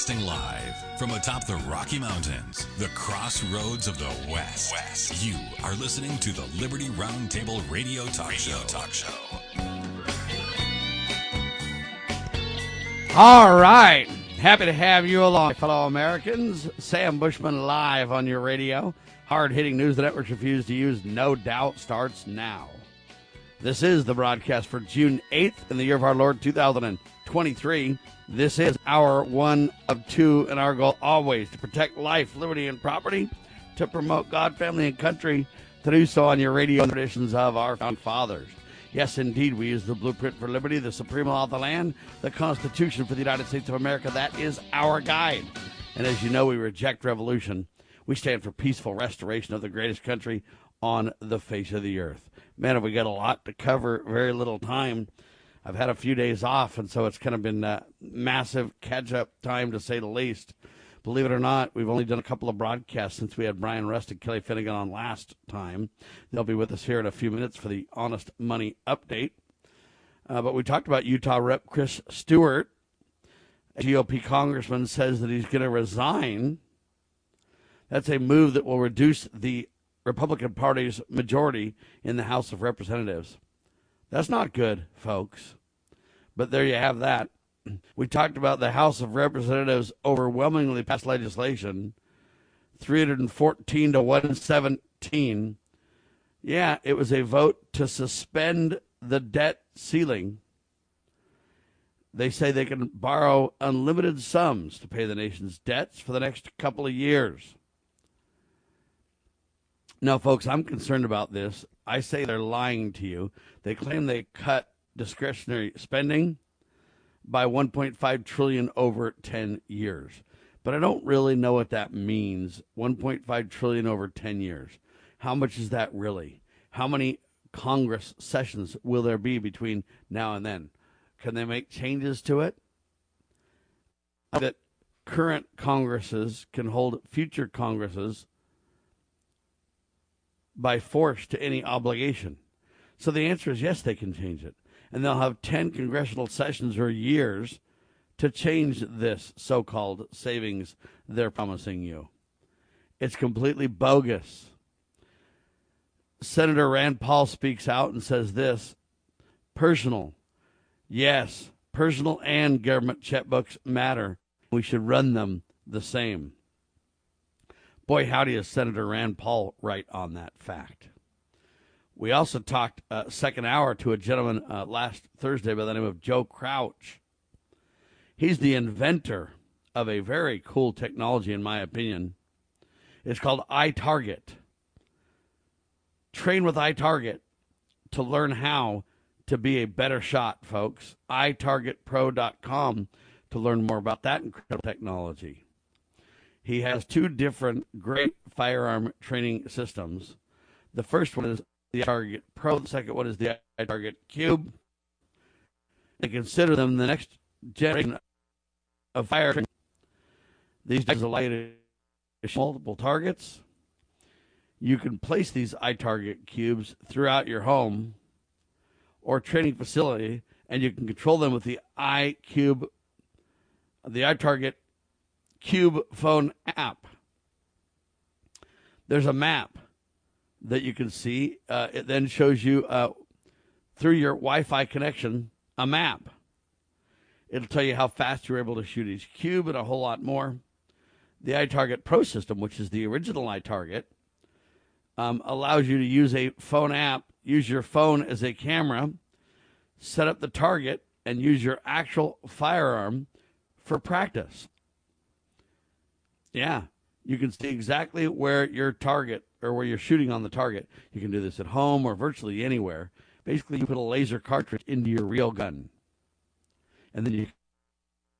Broadcasting live from atop the Rocky Mountains, the crossroads of the West. West. You are listening to the Liberty Roundtable Radio Talk radio Show. Talk Show. All right. Happy to have you along, fellow Americans. Sam Bushman live on your radio. Hard hitting news the networks refuse to use, no doubt, starts now. This is the broadcast for June 8th in the year of our Lord 2023. This is our one of two, and our goal always to protect life, liberty, and property, to promote God, family, and country, to do so on your radio traditions of our fathers. Yes, indeed, we use the blueprint for liberty, the supreme law of the land, the Constitution for the United States of America. That is our guide. And as you know, we reject revolution. We stand for peaceful restoration of the greatest country on the face of the earth man, have we got a lot to cover, very little time. I've had a few days off, and so it's kind of been a massive catch up time to say the least. Believe it or not, we've only done a couple of broadcasts since we had Brian Rust and Kelly Finnegan on last time. They'll be with us here in a few minutes for the Honest Money update. Uh, but we talked about Utah Rep Chris Stewart. GOP congressman says that he's going to resign. That's a move that will reduce the Republican Party's majority in the House of Representatives. That's not good, folks. But there you have that. We talked about the House of Representatives overwhelmingly passed legislation 314 to 117. Yeah, it was a vote to suspend the debt ceiling. They say they can borrow unlimited sums to pay the nation's debts for the next couple of years. No, folks, I'm concerned about this. I say they're lying to you. They claim they cut discretionary spending by 1.5 trillion over 10 years. But I don't really know what that means. 1.5 trillion over 10 years. How much is that really? How many Congress sessions will there be between now and then? Can they make changes to it? That current Congresses can hold future Congresses by force to any obligation? So the answer is yes, they can change it. And they'll have 10 congressional sessions or years to change this so called savings they're promising you. It's completely bogus. Senator Rand Paul speaks out and says this personal. Yes, personal and government checkbooks matter. We should run them the same. Boy, howdy is Senator Rand Paul right on that fact. We also talked uh, second hour to a gentleman uh, last Thursday by the name of Joe Crouch. He's the inventor of a very cool technology, in my opinion. It's called iTarget. Train with iTarget to learn how to be a better shot, folks. iTargetPro.com to learn more about that incredible technology. He has two different great firearm training systems. The first one is the Target Pro. The second one is the Target Cube. They consider them the next generation of fire training. These days allow you to multiple targets. You can place these iTarget cubes throughout your home or training facility, and you can control them with the iCube, the iTarget Cube phone app. There's a map that you can see. Uh, it then shows you uh, through your Wi Fi connection a map. It'll tell you how fast you're able to shoot each cube and a whole lot more. The iTarget Pro system, which is the original iTarget, um, allows you to use a phone app, use your phone as a camera, set up the target, and use your actual firearm for practice. Yeah, you can see exactly where your target or where you're shooting on the target. You can do this at home or virtually anywhere. Basically, you put a laser cartridge into your real gun, and then you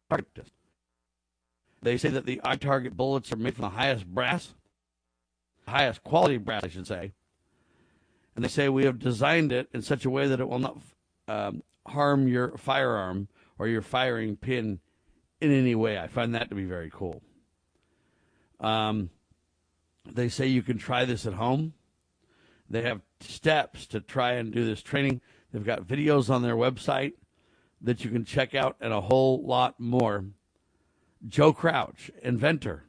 target it. They say that the iTarget bullets are made from the highest brass, highest quality brass, I should say. And they say we have designed it in such a way that it will not um, harm your firearm or your firing pin in any way. I find that to be very cool. Um, they say you can try this at home. They have steps to try and do this training. They've got videos on their website that you can check out and a whole lot more Joe Crouch, inventor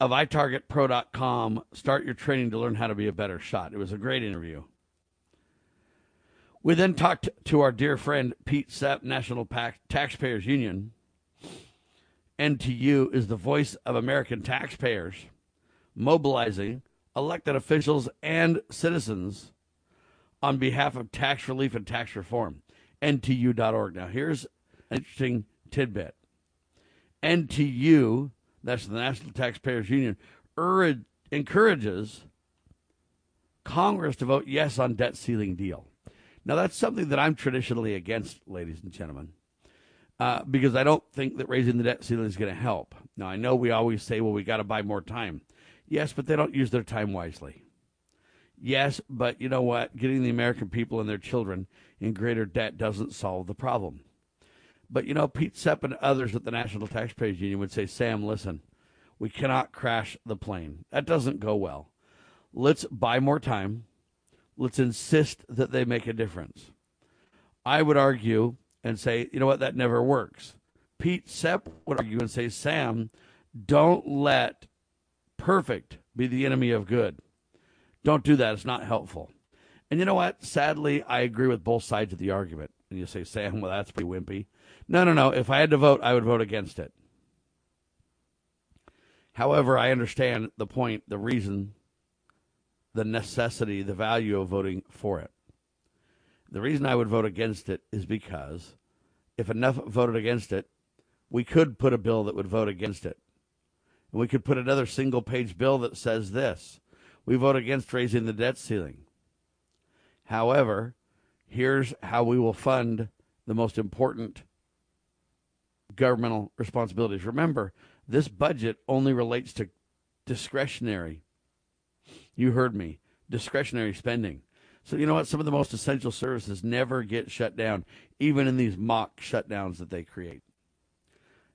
of itargetpro.com. Start your training to learn how to be a better shot. It was a great interview. We then talked to our dear friend Pete Sepp, National Taxpayers Union. NTU is the voice of American taxpayers, mobilizing elected officials and citizens on behalf of tax relief and tax reform. NTU.org. Now, here's an interesting tidbit. NTU, that's the National Taxpayers Union, encourages Congress to vote yes on debt ceiling deal. Now, that's something that I'm traditionally against, ladies and gentlemen, uh, because I don't think that raising the debt ceiling is going to help. Now, I know we always say, well, we got to buy more time. Yes, but they don't use their time wisely. Yes, but you know what? Getting the American people and their children in greater debt doesn't solve the problem. But you know, Pete Sepp and others at the National Taxpayers Union would say, Sam, listen, we cannot crash the plane. That doesn't go well. Let's buy more time. Let's insist that they make a difference. I would argue and say, you know what, that never works. Pete Sepp would argue and say, Sam, don't let perfect be the enemy of good. Don't do that. It's not helpful. And you know what? Sadly, I agree with both sides of the argument. And you say, Sam, well, that's pretty wimpy. No, no, no. If I had to vote, I would vote against it. However, I understand the point, the reason, the necessity, the value of voting for it. The reason I would vote against it is because if enough voted against it, we could put a bill that would vote against it. And we could put another single page bill that says this we vote against raising the debt ceiling. However, here's how we will fund the most important governmental responsibilities. Remember, this budget only relates to discretionary. You heard me. Discretionary spending. So, you know what? Some of the most essential services never get shut down, even in these mock shutdowns that they create.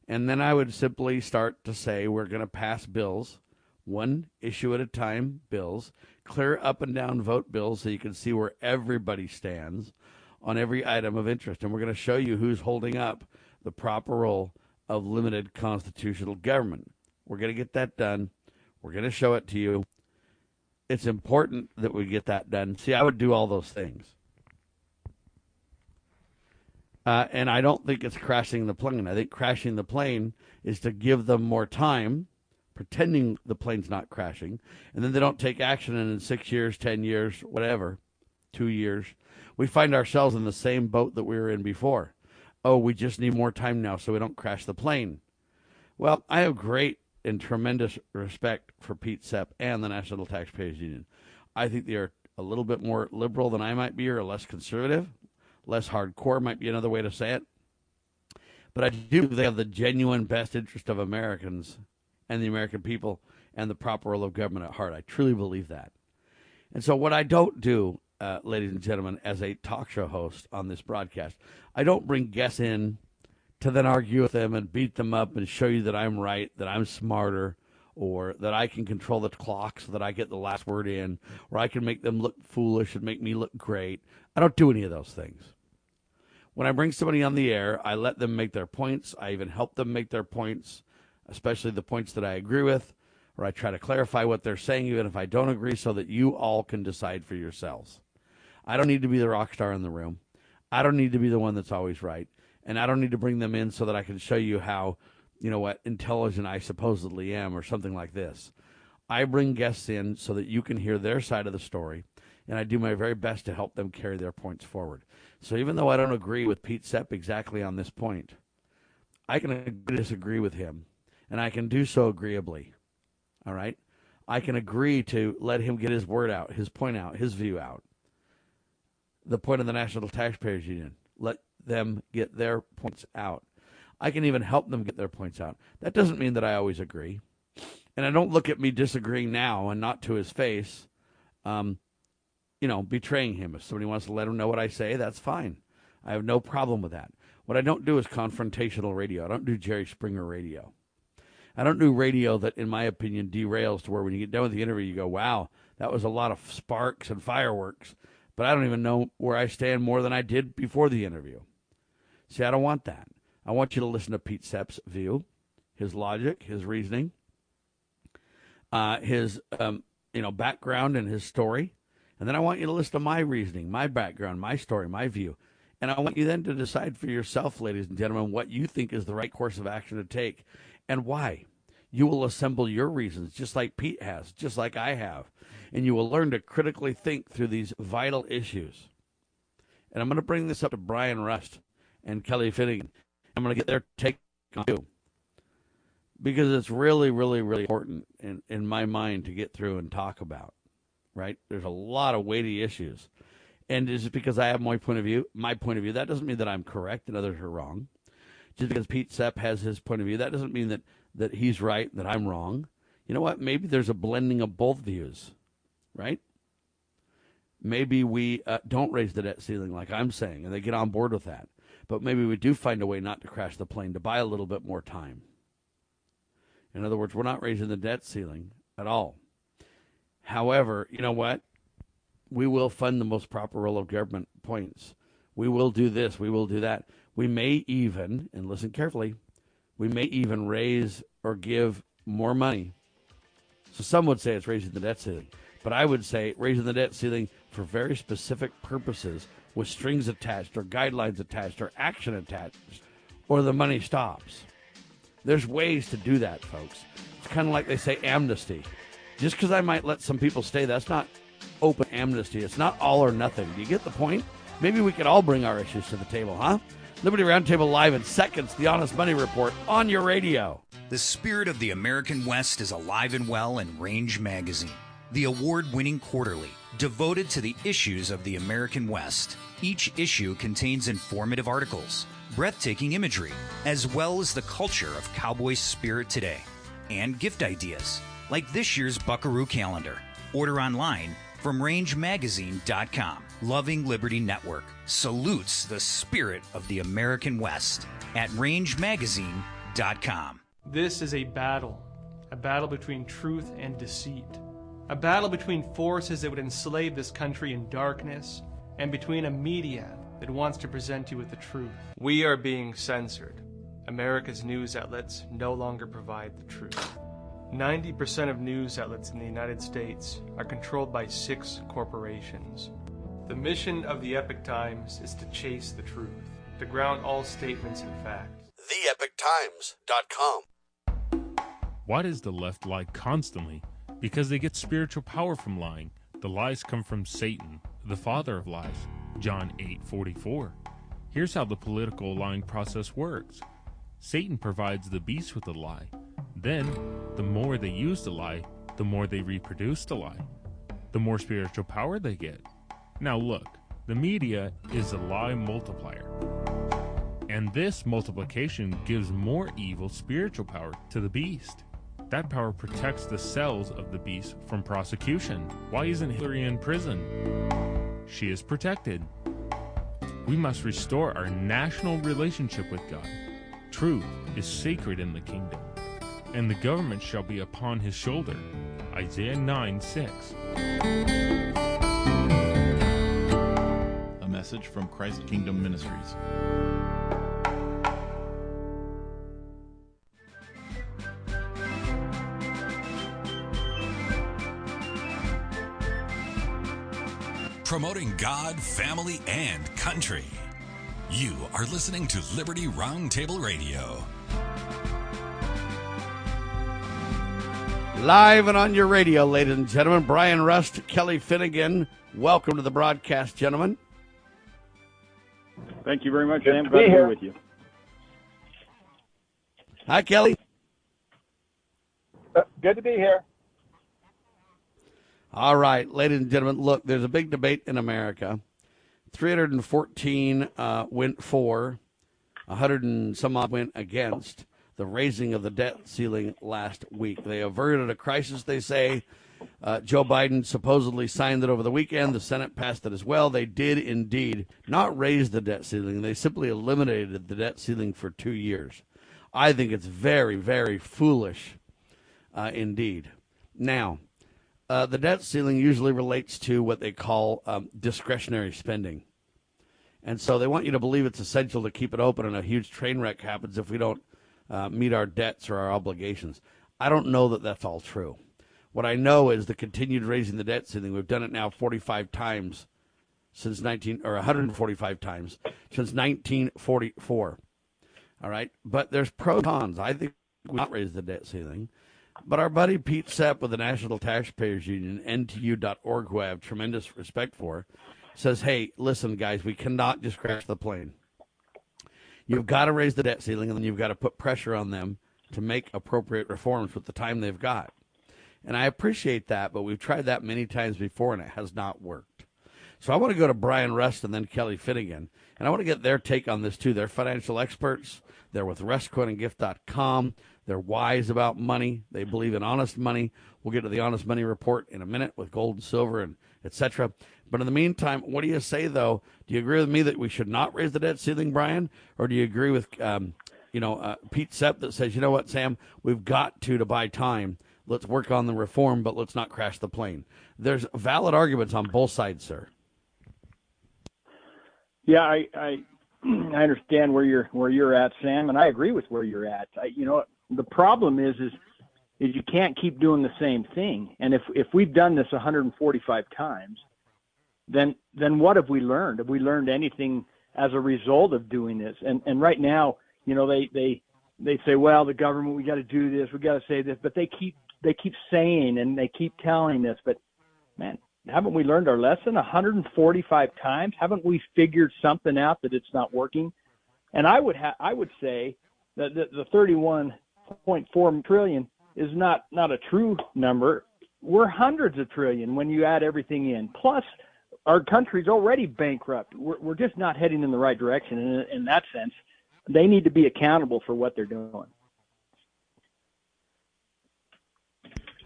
And then I would simply start to say we're going to pass bills, one issue at a time bills, clear up and down vote bills so you can see where everybody stands on every item of interest. And we're going to show you who's holding up the proper role of limited constitutional government. We're going to get that done. We're going to show it to you. It's important that we get that done. See, I would do all those things. Uh, and I don't think it's crashing the plane. I think crashing the plane is to give them more time, pretending the plane's not crashing, and then they don't take action. And in six years, 10 years, whatever, two years, we find ourselves in the same boat that we were in before oh, we just need more time now so we don't crash the plane. Well, I have great and tremendous respect for Pete Sepp and the National Taxpayers Union. I think they are a little bit more liberal than I might be, or less conservative, less hardcore might be another way to say it. But I do they have the genuine best interest of Americans and the American people and the proper role of government at heart. I truly believe that. And so, what I don't do uh, ladies and gentlemen, as a talk show host on this broadcast. I don't bring guests in to then argue with them and beat them up and show you that I'm right, that I'm smarter, or that I can control the clock so that I get the last word in, or I can make them look foolish and make me look great. I don't do any of those things. When I bring somebody on the air, I let them make their points. I even help them make their points, especially the points that I agree with, or I try to clarify what they're saying, even if I don't agree, so that you all can decide for yourselves. I don't need to be the rock star in the room. I don't need to be the one that's always right. And I don't need to bring them in so that I can show you how, you know what, intelligent I supposedly am or something like this. I bring guests in so that you can hear their side of the story, and I do my very best to help them carry their points forward. So even though I don't agree with Pete Sepp exactly on this point, I can disagree with him, and I can do so agreeably. All right? I can agree to let him get his word out, his point out, his view out the point of the National Taxpayers Union. Let them get their points out. I can even help them get their points out. That doesn't mean that I always agree. And I don't look at me disagreeing now and not to his face, um, you know, betraying him. If somebody wants to let him know what I say, that's fine. I have no problem with that. What I don't do is confrontational radio. I don't do Jerry Springer radio. I don't do radio that, in my opinion, derails to where when you get done with the interview, you go, wow, that was a lot of sparks and fireworks but I don't even know where I stand more than I did before the interview. See, I don't want that. I want you to listen to Pete Sepp's view, his logic, his reasoning, uh, his um, you know background and his story, and then I want you to listen to my reasoning, my background, my story, my view, and I want you then to decide for yourself, ladies and gentlemen, what you think is the right course of action to take, and why. You will assemble your reasons, just like Pete has, just like I have, and you will learn to critically think through these vital issues. And I'm going to bring this up to Brian Rust and Kelly Finnegan. I'm going to get their take on you because it's really, really, really important in, in my mind to get through and talk about. Right? There's a lot of weighty issues. And it because I have my point of view? My point of view. That doesn't mean that I'm correct and others are wrong. Just because Pete Sepp has his point of view, that doesn't mean that, that he's right, that I'm wrong. You know what? Maybe there's a blending of both views, right? Maybe we uh, don't raise the debt ceiling like I'm saying, and they get on board with that. But maybe we do find a way not to crash the plane, to buy a little bit more time. In other words, we're not raising the debt ceiling at all. However, you know what? We will fund the most proper role of government points. We will do this. We will do that. We may even, and listen carefully, we may even raise or give more money. So some would say it's raising the debt ceiling. But I would say raising the debt ceiling for very specific purposes with strings attached or guidelines attached or action attached, or the money stops. There's ways to do that, folks. It's kind of like they say amnesty. Just because I might let some people stay, that's not open amnesty. It's not all or nothing. Do you get the point? Maybe we could all bring our issues to the table, huh? Liberty Roundtable Live in seconds, the Honest Money Report on your radio. The spirit of the American West is alive and well in Range Magazine, the award winning quarterly devoted to the issues of the American West. Each issue contains informative articles, breathtaking imagery, as well as the culture of cowboy spirit today, and gift ideas, like this year's Buckaroo calendar. Order online from rangemagazine.com. Loving Liberty Network salutes the spirit of the American West at rangemagazine.com. This is a battle, a battle between truth and deceit, a battle between forces that would enslave this country in darkness and between a media that wants to present you with the truth. We are being censored. America's news outlets no longer provide the truth. 90% of news outlets in the United States are controlled by six corporations. The mission of the Epoch Times is to chase the truth, to ground all statements in fact. TheEpochTimes.com. Why does the left lie constantly? Because they get spiritual power from lying. The lies come from Satan, the father of lies. John 8:44. Here's how the political lying process works. Satan provides the beast with a lie. Then, the more they use the lie, the more they reproduce the lie. The more spiritual power they get. Now look, the media is a lie multiplier. And this multiplication gives more evil spiritual power to the beast. That power protects the cells of the beast from prosecution. Why isn't Hillary in prison? She is protected. We must restore our national relationship with God. Truth is sacred in the kingdom, and the government shall be upon his shoulder. Isaiah 9 6. A message from Christ Kingdom Ministries. Promoting God, family, and country. You are listening to Liberty Roundtable Radio. Live and on your radio, ladies and gentlemen, Brian Rust, Kelly Finnegan. Welcome to the broadcast, gentlemen. Thank you very much, Sam. Glad to be with you. Hi, Kelly. Uh, good to be here. All right, ladies and gentlemen, look, there's a big debate in America. 314 uh, went for, 100 and some odd went against the raising of the debt ceiling last week. They averted a crisis, they say. Uh, Joe Biden supposedly signed it over the weekend. The Senate passed it as well. They did indeed not raise the debt ceiling, they simply eliminated the debt ceiling for two years. I think it's very, very foolish uh, indeed. Now, uh, the debt ceiling usually relates to what they call um, discretionary spending. And so they want you to believe it's essential to keep it open, and a huge train wreck happens if we don't uh, meet our debts or our obligations. I don't know that that's all true. What I know is the continued raising the debt ceiling. We've done it now 45 times since 19 or 145 times since 1944. All right, but there's pros cons. I think we not raise the debt ceiling. But our buddy Pete Sepp with the National Taxpayers Union, NTU.org, who I have tremendous respect for, says, hey, listen, guys, we cannot just crash the plane. You've got to raise the debt ceiling, and then you've got to put pressure on them to make appropriate reforms with the time they've got. And I appreciate that, but we've tried that many times before, and it has not worked. So I want to go to Brian Rust and then Kelly Finnegan. And I want to get their take on this too. They're financial experts. They're with rustcoinandgift.com. They're wise about money. They believe in honest money. We'll get to the honest money report in a minute with gold and silver and etc. But in the meantime, what do you say though? Do you agree with me that we should not raise the debt ceiling, Brian, or do you agree with um, you know uh, Pete Sepp that says, you know what, Sam, we've got to to buy time. Let's work on the reform, but let's not crash the plane. There's valid arguments on both sides, sir. Yeah, I, I I understand where you're where you're at, Sam, and I agree with where you're at. I, you know, the problem is is is you can't keep doing the same thing. And if if we've done this 145 times, then then what have we learned? Have we learned anything as a result of doing this? And and right now, you know, they they they say, well, the government, we got to do this, we got to say this, but they keep they keep saying and they keep telling this, but man, haven't we learned our lesson 145 times? Haven't we figured something out that it's not working? And I would ha- I would say that the, the 31.4 trillion is not not a true number. We're hundreds of trillion when you add everything in. Plus, our country's already bankrupt. We're, we're just not heading in the right direction. And in, in that sense, they need to be accountable for what they're doing.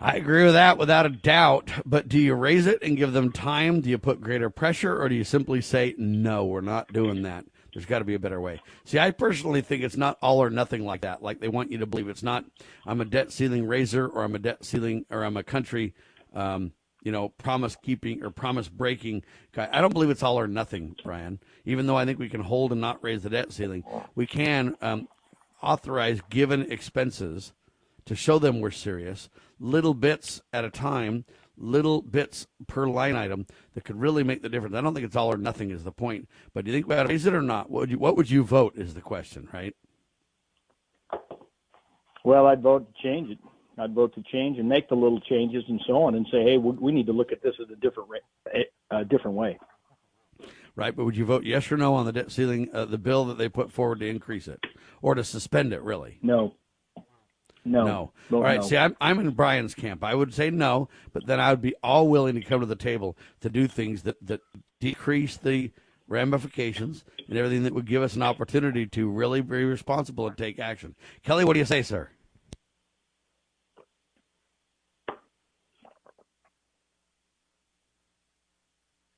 I agree with that without a doubt. But do you raise it and give them time? Do you put greater pressure, or do you simply say, no, we're not doing that? There's got to be a better way. See, I personally think it's not all or nothing like that. Like they want you to believe it's not, I'm a debt ceiling raiser, or I'm a debt ceiling, or I'm a country, um, you know, promise keeping or promise breaking guy. I don't believe it's all or nothing, Brian. Even though I think we can hold and not raise the debt ceiling, we can um, authorize given expenses to show them we're serious, little bits at a time, little bits per line item that could really make the difference. I don't think it's all or nothing is the point, but do you think we ought to raise it or not? What would you, what would you vote is the question, right? Well, I'd vote to change it. I'd vote to change and make the little changes and so on, and say, hey, we need to look at this as a different a different way. Right, but would you vote yes or no on the debt ceiling, uh, the bill that they put forward to increase it, or to suspend it? Really? No. No. No. All right. No. See, I'm, I'm in Brian's camp. I would say no, but then I would be all willing to come to the table to do things that, that decrease the ramifications and everything that would give us an opportunity to really be responsible and take action. Kelly, what do you say, sir?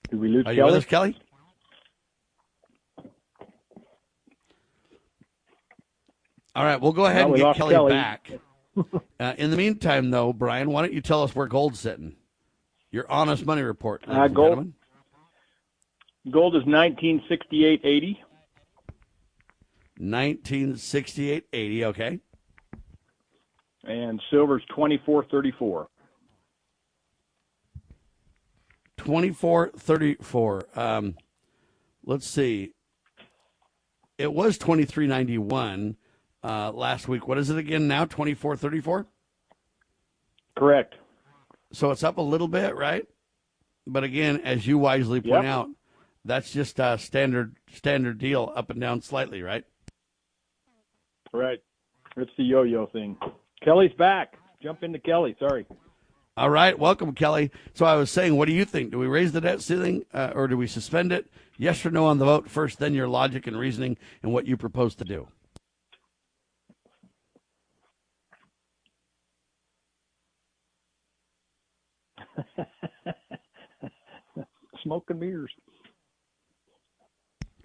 Did we lose Are you Kelly? with us, Kelly? All right, we'll go ahead Well, and get Kelly, Kelly. back. uh, in the meantime, though, Brian, why don't you tell us where gold's sitting? Your honest money report, Uh, gold- gentlemen. Gold is 1968.80. 1968.80, okay. and silver's 24.34. 2434. Um, let's see. It was 2391 uh, last week. What is it again now? 2434? Correct. So it's up a little bit, right? But again, as you wisely point Yep. out, that's just a standard standard deal, up and down slightly, right? Right. It's the yo-yo thing. Kelly's back. Jump into Kelly. Sorry. All right, welcome, Kelly. So I was saying, what do you think? Do we raise the debt ceiling uh, or do we suspend it? Yes or no on the vote first, then your logic and reasoning and what you propose to do. Smoke and mirrors.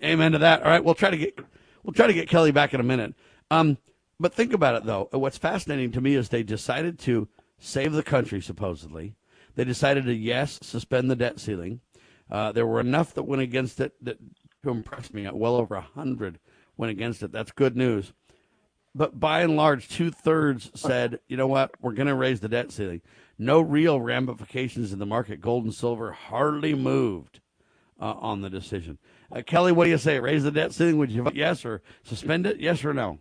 Amen to that. All right, we'll try to get we'll try to get Kelly back in a minute. Um, but think about it though. What's fascinating to me is they decided to save the country. Supposedly, they decided to yes suspend the debt ceiling. Uh, there were enough that went against it that to impress me. Well over a hundred went against it. That's good news. But by and large, two thirds said, you know what, we're going to raise the debt ceiling. No real ramifications in the market. Gold and silver hardly moved uh, on the decision. Uh, Kelly, what do you say? Raise the debt ceiling? Would you vote yes or suspend it? Yes or no?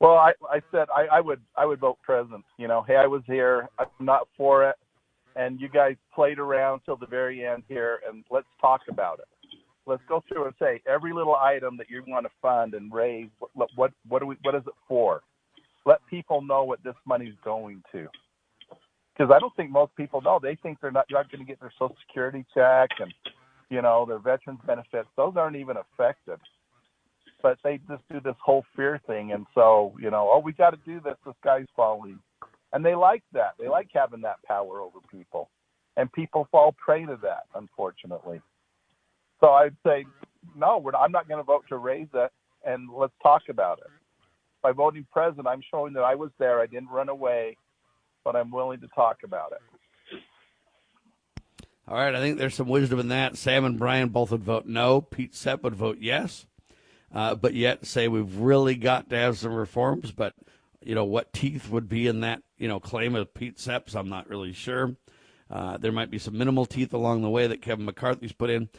Well, I, I said I, I would I would vote present. You know, hey, I was here. I'm not for it, and you guys played around till the very end here, and let's talk about it. Let's go through and say every little item that you want to fund and raise. What what what do we what is it for? Let people know what this money's going to. Because I don't think most people know. They think they're not, not going to get their Social Security check and you know their veterans benefits. Those aren't even affected but they just do this whole fear thing. And so, you know, oh, we got to do this. The sky's falling. And they like that. They like having that power over people. And people fall prey to that, unfortunately. So I'd say, no, not, I'm not going to vote to raise it, and let's talk about it. By voting present, I'm showing that I was there. I didn't run away, but I'm willing to talk about it. All right, I think there's some wisdom in that. Sam and Brian both would vote no. Pete Sepp would vote yes uh, but yet say we've really got to have some reforms. But you know what teeth would be in that you know claim of Pete Sepps, I'm not really sure. Uh, there might be some minimal teeth along the way that Kevin McCarthy's put in.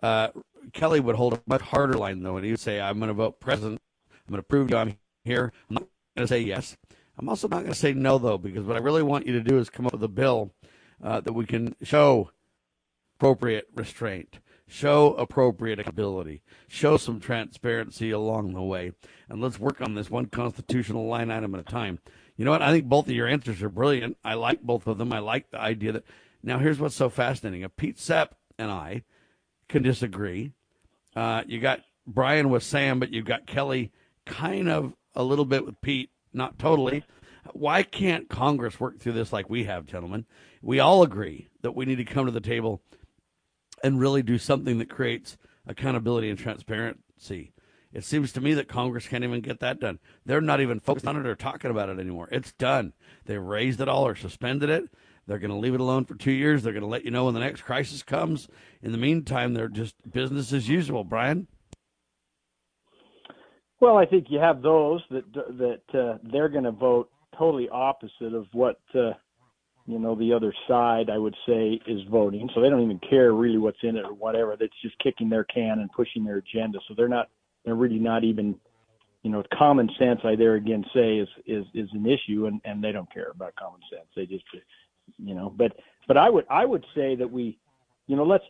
Uh, Kelly would hold a much harder line though, and he would say, "I'm going to vote president. I'm going to prove you I'm here. I'm not going to say yes. I'm also not going to say no though, because what I really want you to do is come up with a bill uh, that we can show appropriate restraint." show appropriate accountability, show some transparency along the way, and let's work on this one constitutional line item at a time. You know what? I think both of your answers are brilliant. I like both of them. I like the idea that now here's what's so fascinating. If Pete Sepp and I can disagree, uh, you got Brian with Sam, but you've got Kelly kind of a little bit with Pete, not totally. Why can't Congress work through this like we have, gentlemen? We all agree that we need to come to the table and really do something that creates accountability and transparency. It seems to me that Congress can't even get that done. They're not even focused on it or talking about it anymore. It's done. They raised it all or suspended it. They're going to leave it alone for two years. They're going to let you know when the next crisis comes. In the meantime, they're just business as usual. Brian. Well, I think you have those that that uh, they're going to vote totally opposite of what uh, you know the other side i would say is voting. So they don't even care really what's in it or whatever. That's just kicking their can and pushing their agenda. So they're not they're really not even you know common sense i there again say is is is an issue and and they don't care about common sense. They just you know but but i would i would say that we you know let's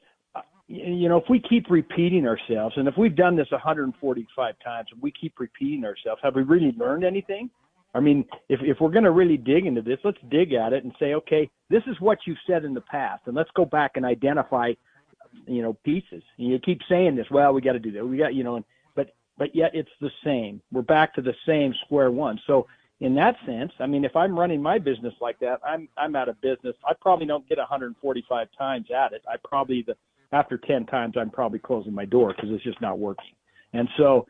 you know if we keep repeating ourselves and if we've done this 145 times and we keep repeating ourselves have we really learned anything I mean, if if we're going to really dig into this, let's dig at it and say, okay, this is what you've said in the past, and let's go back and identify, you know, pieces. And you keep saying this. Well, we got to do that. We got, you know, and, but but yet it's the same. We're back to the same square one. So in that sense, I mean, if I'm running my business like that, I'm I'm out of business. I probably don't get 145 times at it. I probably the after 10 times, I'm probably closing my door because it's just not working. And so,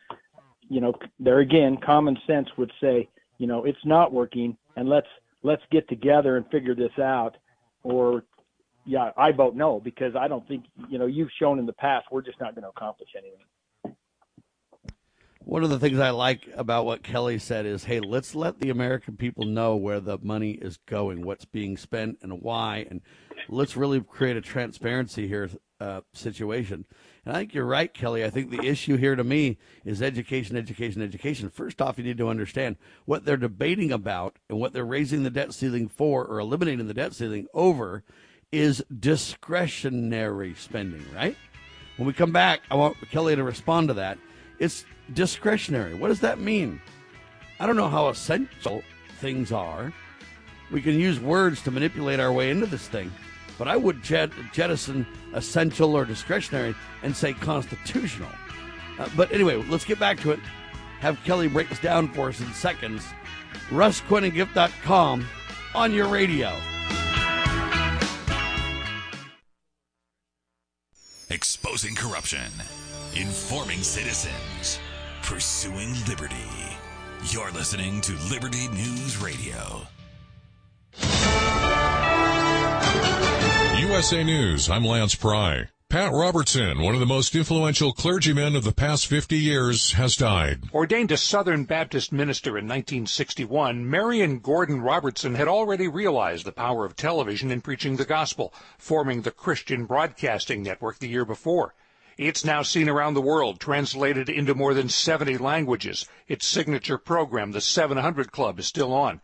you know, there again, common sense would say you know it's not working and let's let's get together and figure this out or yeah i vote no because i don't think you know you've shown in the past we're just not going to accomplish anything one of the things i like about what kelly said is hey let's let the american people know where the money is going what's being spent and why and let's really create a transparency here uh, situation and I think you're right, Kelly. I think the issue here to me is education, education, education. First off, you need to understand what they're debating about and what they're raising the debt ceiling for or eliminating the debt ceiling over is discretionary spending, right? When we come back, I want Kelly to respond to that. It's discretionary. What does that mean? I don't know how essential things are. We can use words to manipulate our way into this thing but I would jet, jettison essential or discretionary and say constitutional. Uh, but anyway, let's get back to it. Have Kelly break this down for us in seconds. Rust Coin on your radio. Exposing corruption, informing citizens, pursuing liberty. You're listening to Liberty News Radio. USA News, I'm Lance Pry. Pat Robertson, one of the most influential clergymen of the past 50 years, has died. Ordained a Southern Baptist minister in 1961, Marion Gordon Robertson had already realized the power of television in preaching the gospel, forming the Christian Broadcasting Network the year before. It's now seen around the world, translated into more than 70 languages. Its signature program, the 700 Club, is still on.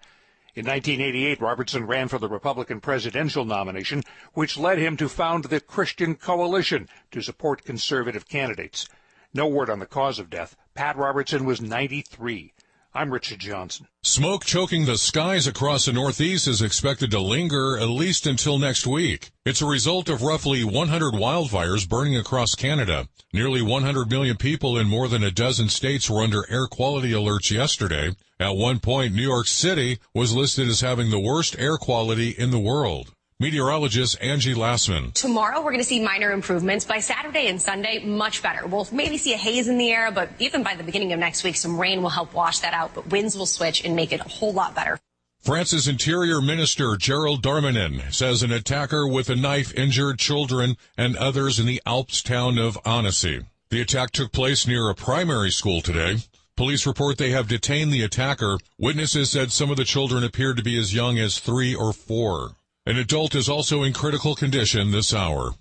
In 1988, Robertson ran for the Republican presidential nomination, which led him to found the Christian Coalition to support conservative candidates. No word on the cause of death. Pat Robertson was 93. I'm Richard Johnson. Smoke choking the skies across the Northeast is expected to linger at least until next week. It's a result of roughly 100 wildfires burning across Canada. Nearly 100 million people in more than a dozen states were under air quality alerts yesterday. At one point, New York City was listed as having the worst air quality in the world. Meteorologist Angie Lassman. Tomorrow, we're going to see minor improvements. By Saturday and Sunday, much better. We'll maybe see a haze in the air, but even by the beginning of next week, some rain will help wash that out, but winds will switch and make it a whole lot better. France's Interior Minister Gerald Darmanin says an attacker with a knife injured children and others in the Alps town of Annecy. The attack took place near a primary school today. Police report they have detained the attacker. Witnesses said some of the children appeared to be as young as three or four. An adult is also in critical condition this hour.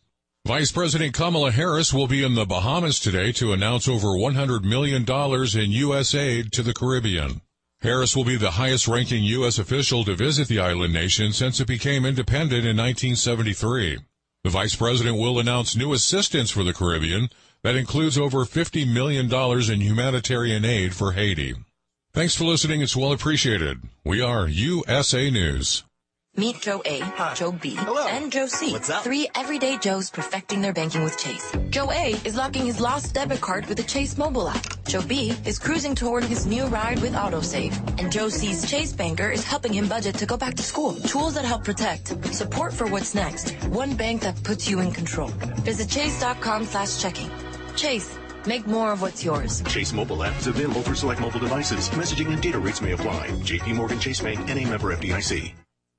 Vice President Kamala Harris will be in the Bahamas today to announce over $100 million in U.S. aid to the Caribbean. Harris will be the highest ranking U.S. official to visit the island nation since it became independent in 1973. The Vice President will announce new assistance for the Caribbean that includes over $50 million in humanitarian aid for Haiti. Thanks for listening. It's well appreciated. We are USA News. Meet Joe A, Hi. Joe B, Hello. and Joe C. What's up? Three everyday Joes perfecting their banking with Chase. Joe A is locking his lost debit card with the Chase mobile app. Joe B is cruising toward his new ride with autosave. And Joe C's Chase banker is helping him budget to go back to school. Tools that help protect. Support for what's next. One bank that puts you in control. Visit chase.com slash checking. Chase. Make more of what's yours. Chase mobile app is available for select mobile devices. Messaging and data rates may apply. JP Morgan Chase Bank and a member FDIC.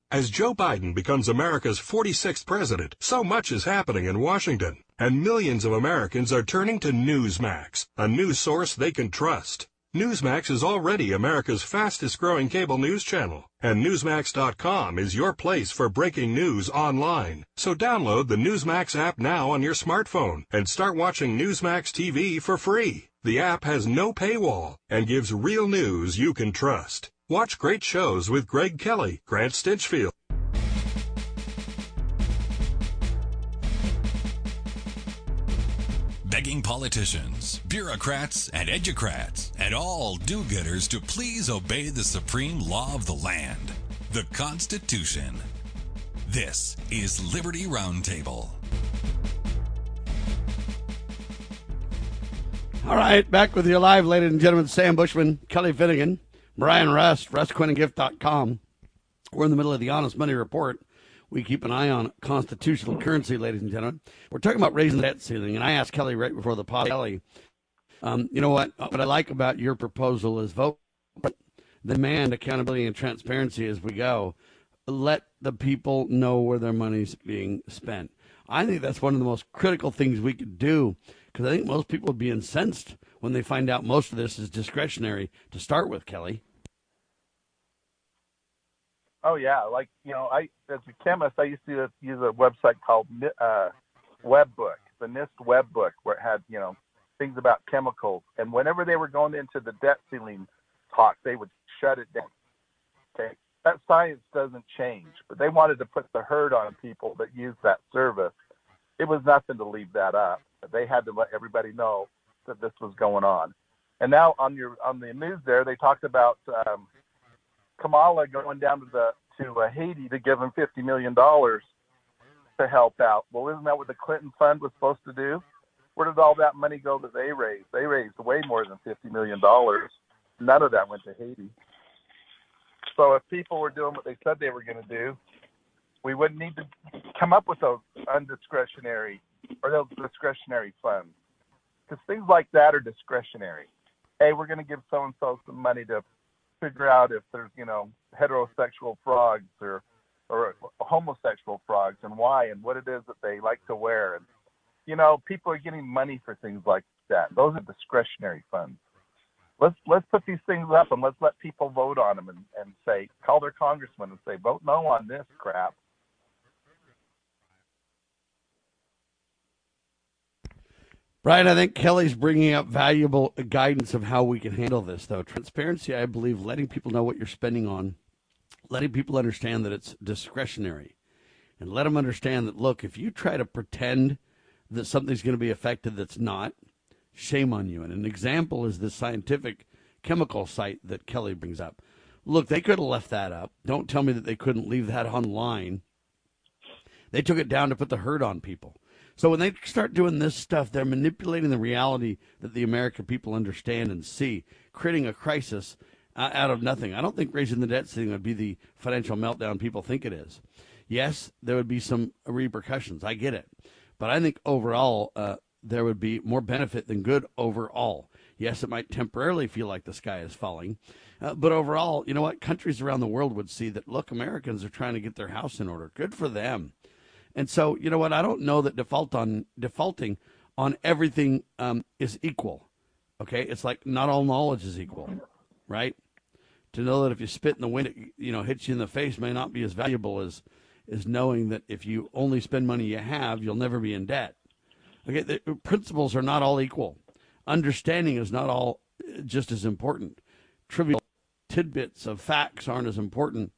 As Joe Biden becomes America's 46th president, so much is happening in Washington, and millions of Americans are turning to Newsmax, a news source they can trust. Newsmax is already America's fastest growing cable news channel, and Newsmax.com is your place for breaking news online. So download the Newsmax app now on your smartphone and start watching Newsmax TV for free. The app has no paywall and gives real news you can trust. Watch great shows with Greg Kelly, Grant Stinchfield. Begging politicians, bureaucrats, and educrats, and all do gooders to please obey the supreme law of the land, the Constitution. This is Liberty Roundtable. All right, back with you live, ladies and gentlemen. Sam Bushman, Kelly Finnegan. Brian Rust, RustCoinandGift.com. We're in the middle of the Honest Money Report. We keep an eye on constitutional currency, ladies and gentlemen. We're talking about raising the debt ceiling, and I asked Kelly right before the pod, Kelly, um, you know what? What I like about your proposal is vote, demand accountability and transparency as we go. Let the people know where their money's being spent. I think that's one of the most critical things we could do because I think most people would be incensed when they find out most of this is discretionary to start with, Kelly. Oh yeah, like you know, I as a chemist, I used to use a website called uh, Webbook, the NIST Webbook, where it had you know things about chemicals. And whenever they were going into the debt ceiling talk, they would shut it down. Okay, that science doesn't change, but they wanted to put the hurt on people that use that service. It was nothing to leave that up. They had to let everybody know that this was going on. And now on your on the news there, they talked about um, Kamala going down to the to uh, Haiti to give him fifty million dollars to help out. Well, isn't that what the Clinton Fund was supposed to do? Where did all that money go that they raised? They raised way more than fifty million dollars. None of that went to Haiti. So if people were doing what they said they were going to do, we wouldn't need to come up with those undiscretionary or those discretionary funds because things like that are discretionary. Hey, we're going to give so and so some money to figure out if there's you know heterosexual frogs or or homosexual frogs and why and what it is that they like to wear and you know, people are getting money for things like that. Those are discretionary funds. Let's let's put these things up and let's let people vote on them and, and say call their congressman and say vote no on this crap. Brian, I think Kelly's bringing up valuable guidance of how we can handle this, though. Transparency, I believe, letting people know what you're spending on, letting people understand that it's discretionary, and let them understand that, look, if you try to pretend that something's going to be affected that's not, shame on you. And an example is this scientific chemical site that Kelly brings up. Look, they could have left that up. Don't tell me that they couldn't leave that online. They took it down to put the hurt on people. So when they start doing this stuff, they're manipulating the reality that the American people understand and see, creating a crisis uh, out of nothing. I don't think raising the debt ceiling would be the financial meltdown people think it is. Yes, there would be some repercussions. I get it. But I think overall, uh, there would be more benefit than good overall. Yes, it might temporarily feel like the sky is falling, uh, but overall, you know what? Countries around the world would see that, look, Americans are trying to get their house in order. Good for them. And so, you know what? I don't know that default on defaulting on everything um, is equal. Okay, it's like not all knowledge is equal, right? To know that if you spit in the wind, it, you know, hits you in the face may not be as valuable as is knowing that if you only spend money you have, you'll never be in debt. Okay, the principles are not all equal. Understanding is not all uh, just as important. Trivial tidbits of facts aren't as important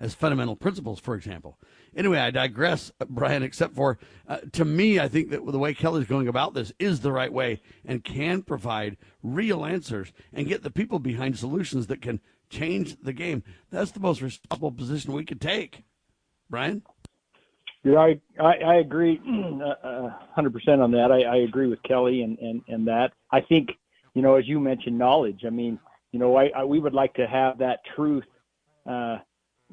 as fundamental principles, for example. Anyway, I digress, uh, Brian, except for uh, to me, I think that the way Kelly's going about this is the right way and can provide real answers and get the people behind solutions that can change the game. That's the most responsible position we could take. Brian? Yeah, I, I, I agree uh, uh, 100% on that. I, I agree with Kelly and, and, and that. I think, you know, as you mentioned, knowledge. I mean, you know, I, I we would like to have that truth uh,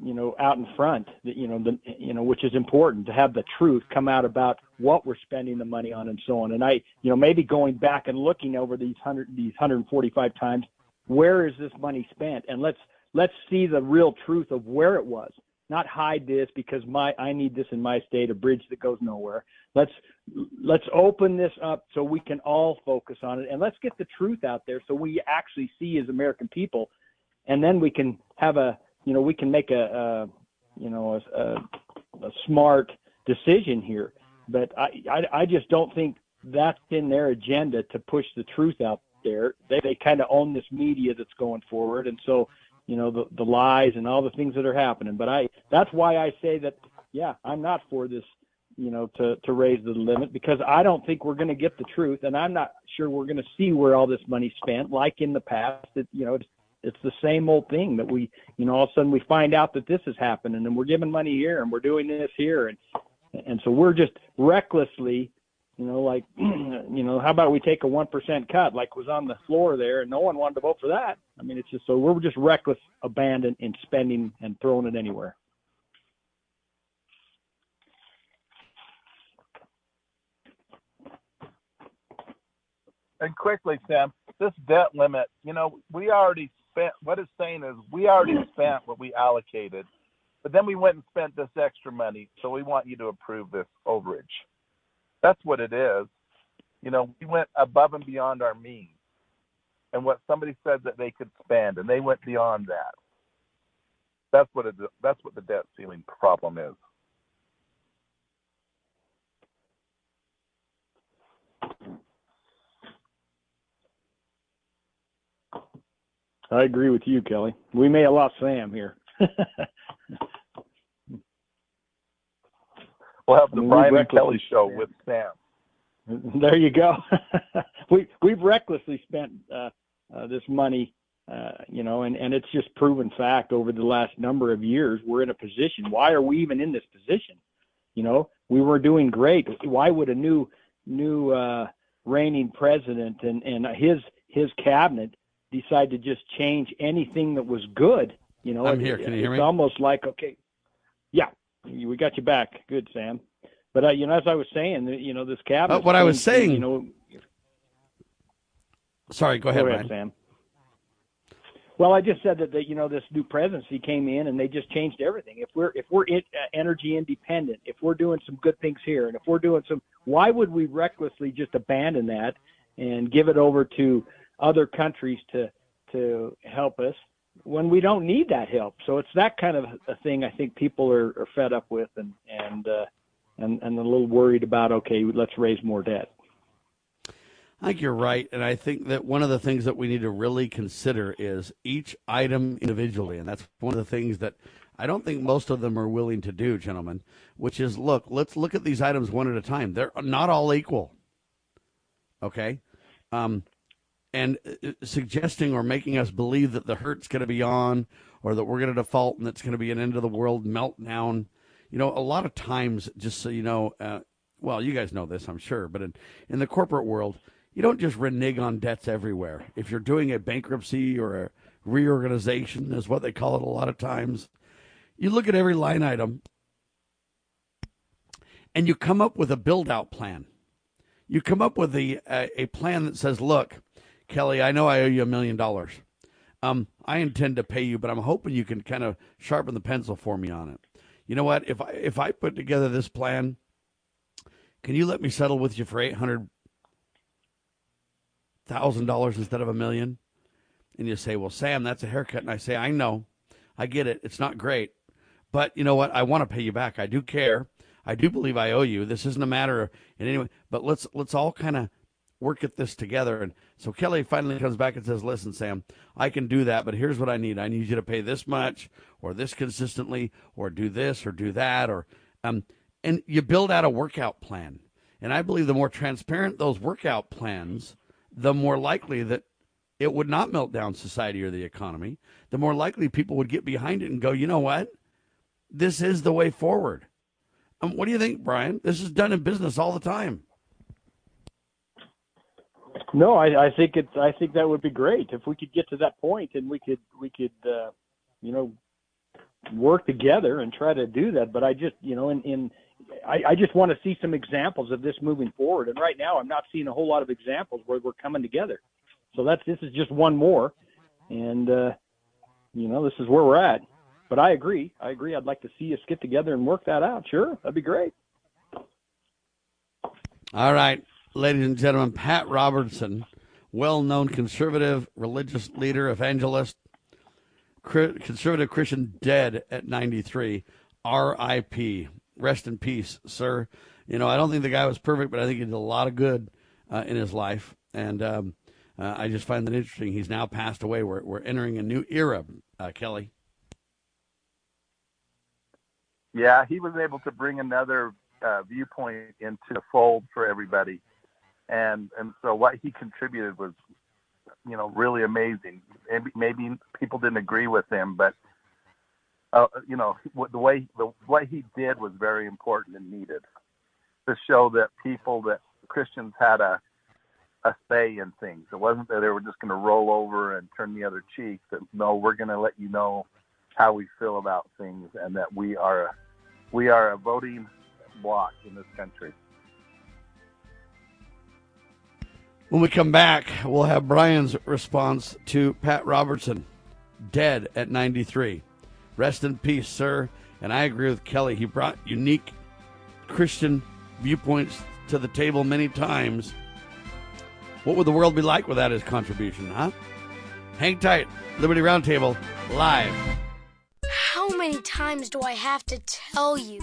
you know, out in front, you know, the, you know, which is important to have the truth come out about what we're spending the money on and so on. And I, you know, maybe going back and looking over these hundred, these 145 times, where is this money spent? And let's, let's see the real truth of where it was, not hide this because my, I need this in my state, a bridge that goes nowhere. Let's, let's open this up so we can all focus on it and let's get the truth out there so we actually see as American people. And then we can have a, you know, we can make a, a you know, a, a, a smart decision here. But I, I, I just don't think that's in their agenda to push the truth out there. They, they kind of own this media that's going forward. And so, you know, the, the lies and all the things that are happening. But I, that's why I say that, yeah, I'm not for this, you know, to, to raise the limit because I don't think we're going to get the truth. And I'm not sure we're going to see where all this money's spent, like in the past, that, you know, it's the same old thing that we, you know, all of a sudden we find out that this is happening and we're giving money here and we're doing this here. And, and so we're just recklessly, you know, like, you know, how about we take a 1% cut like was on the floor there and no one wanted to vote for that. I mean, it's just, so we're just reckless abandon in spending and throwing it anywhere. And quickly, Sam, this debt limit, you know, we already spent what it's saying is we already spent what we allocated, but then we went and spent this extra money, so we want you to approve this overage. That's what it is. You know, we went above and beyond our means and what somebody said that they could spend, and they went beyond that. That's what it, that's what the debt ceiling problem is. I agree with you, Kelly. We may have lost Sam here. we'll have the Brian and Kelly show with Sam. There you go. we we've recklessly spent uh, uh, this money, uh, you know, and and it's just proven fact over the last number of years we're in a position. Why are we even in this position? You know, we were doing great. Why would a new new uh, reigning president and and his his cabinet decide to just change anything that was good. You know, I'm here. Can you hear me? it's almost like okay, yeah, we got you back. Good, Sam. But uh, you know, as I was saying, you know, this cabinet. Uh, what I was saying, you know. Sorry, go ahead, go ahead Sam. Well, I just said that, that you know this new presidency came in and they just changed everything. If we're if we're in, uh, energy independent, if we're doing some good things here, and if we're doing some, why would we recklessly just abandon that and give it over to other countries to to help us when we don't need that help? So it's that kind of a thing I think people are, are fed up with and and uh, and and a little worried about. Okay, let's raise more debt. I think you're right. And I think that one of the things that we need to really consider is each item individually. And that's one of the things that I don't think most of them are willing to do, gentlemen, which is look, let's look at these items one at a time. They're not all equal. Okay? Um, and uh, suggesting or making us believe that the hurt's going to be on or that we're going to default and it's going to be an end of the world meltdown. You know, a lot of times, just so you know, uh, well, you guys know this, I'm sure, but in, in the corporate world, you don't just renege on debts everywhere. If you're doing a bankruptcy or a reorganization, is what they call it a lot of times, you look at every line item and you come up with a build out plan. You come up with a, a, a plan that says, look, Kelly, I know I owe you a million dollars. Um, I intend to pay you, but I'm hoping you can kind of sharpen the pencil for me on it. You know what? If I if I put together this plan, can you let me settle with you for eight hundred thousand dollars instead of a million, and you say, "Well, Sam, that's a haircut," and I say, "I know, I get it. It's not great, but you know what? I want to pay you back. I do care. I do believe I owe you. This isn't a matter of in any way, but let's let's all kind of work at this together." And so Kelly finally comes back and says, "Listen, Sam, I can do that, but here's what I need. I need you to pay this much, or this consistently, or do this, or do that, or um." And you build out a workout plan. And I believe the more transparent those workout plans, the more likely that it would not melt down society or the economy, the more likely people would get behind it and go, you know what? This is the way forward. Um, what do you think, Brian? This is done in business all the time. No, I, I think it's. I think that would be great if we could get to that point and we could we could uh, you know work together and try to do that. But I just you know in in I, I just want to see some examples of this moving forward. And right now, I'm not seeing a whole lot of examples where we're coming together. So that's this is just one more, and uh, you know this is where we're at. But I agree. I agree. I'd like to see us get together and work that out. Sure, that'd be great. All right, ladies and gentlemen, Pat Robertson, well-known conservative religious leader, evangelist, conservative Christian, dead at 93. R.I.P rest in peace, sir. You know, I don't think the guy was perfect, but I think he did a lot of good uh, in his life, and um, uh, I just find that interesting. He's now passed away. We're we're entering a new era, uh, Kelly. Yeah, he was able to bring another uh, viewpoint into the fold for everybody, and and so what he contributed was, you know, really amazing. Maybe, maybe people didn't agree with him, but uh, you know, the way the what he did was very important and needed to show that people that Christians had a a say in things. It wasn't that they were just going to roll over and turn the other cheek. That no, we're going to let you know how we feel about things, and that we are we are a voting bloc in this country. When we come back, we'll have Brian's response to Pat Robertson, dead at 93. Rest in peace, sir. And I agree with Kelly. He brought unique Christian viewpoints to the table many times. What would the world be like without his contribution, huh? Hang tight. Liberty Roundtable, live. How many times do I have to tell you?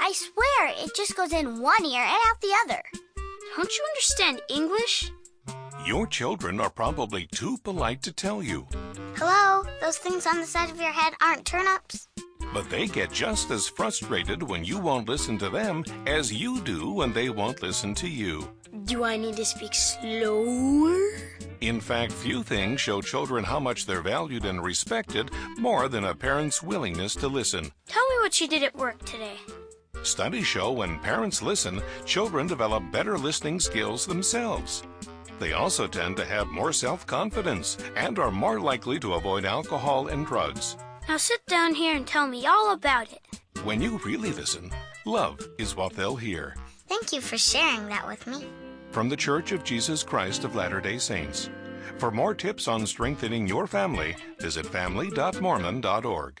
I swear, it just goes in one ear and out the other. Don't you understand English? Your children are probably too polite to tell you. Hello? Those things on the side of your head aren't turnips? But they get just as frustrated when you won't listen to them as you do when they won't listen to you. Do I need to speak slower? In fact, few things show children how much they're valued and respected more than a parent's willingness to listen. Tell me what you did at work today. Studies show when parents listen, children develop better listening skills themselves. They also tend to have more self confidence and are more likely to avoid alcohol and drugs. Now sit down here and tell me all about it. When you really listen, love is what they'll hear. Thank you for sharing that with me. From the Church of Jesus Christ of Latter day Saints. For more tips on strengthening your family, visit family.mormon.org.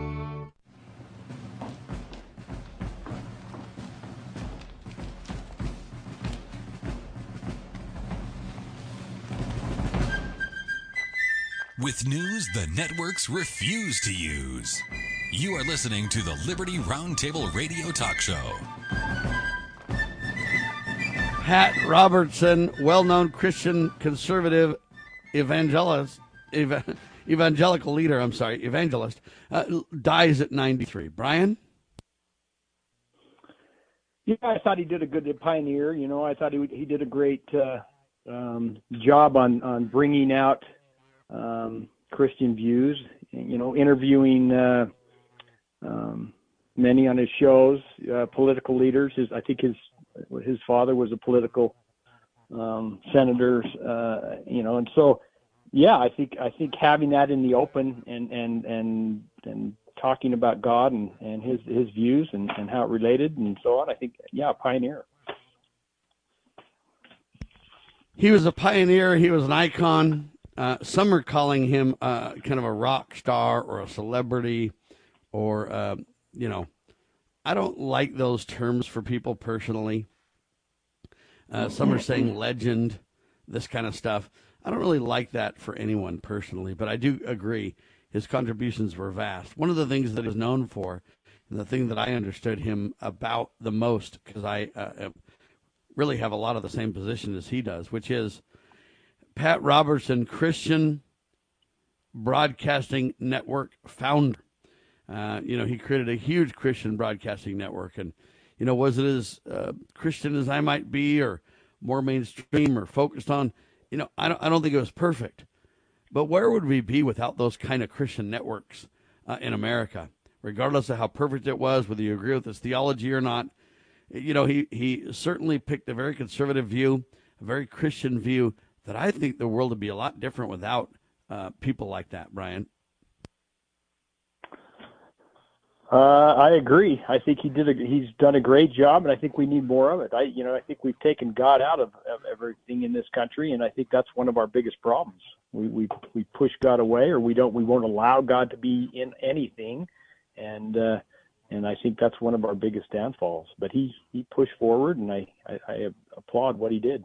with news the networks refuse to use. You are listening to the Liberty Roundtable Radio Talk Show. Pat Robertson, well known Christian conservative evangelist, ev- evangelical leader, I'm sorry, evangelist, uh, dies at 93. Brian? Yeah, I thought he did a good pioneer. You know, I thought he he did a great uh, um, job on on bringing out um, Christian views. You know, interviewing uh, um, many on his shows, uh, political leaders. His, I think his his father was a political um, senator. Uh, you know, and so yeah, I think I think having that in the open and and and and talking about God and, and his his views and, and how it related and so on. I think yeah, pioneer. He was a pioneer. He was an icon. Uh, some are calling him uh, kind of a rock star or a celebrity, or uh, you know, I don't like those terms for people personally. Uh, some are saying legend, this kind of stuff. I don't really like that for anyone personally, but I do agree his contributions were vast. One of the things that he's known for, and the thing that I understood him about the most, because I uh, really have a lot of the same position as he does, which is Pat Robertson, Christian Broadcasting Network founder. Uh, you know, he created a huge Christian broadcasting network. And, you know, was it as uh, Christian as I might be or more mainstream or focused on? You know, I don't, I don't think it was perfect. But where would we be without those kind of Christian networks uh, in America? Regardless of how perfect it was, whether you agree with his theology or not, you know, he, he certainly picked a very conservative view, a very Christian view that I think the world would be a lot different without uh, people like that, Brian. Uh, I agree. I think he did. A, he's done a great job, and I think we need more of it. I, you know, I think we've taken God out of, of everything in this country, and I think that's one of our biggest problems. We we we push God away, or we don't. We won't allow God to be in anything, and uh, and I think that's one of our biggest downfalls. But he he pushed forward, and I I, I applaud what he did.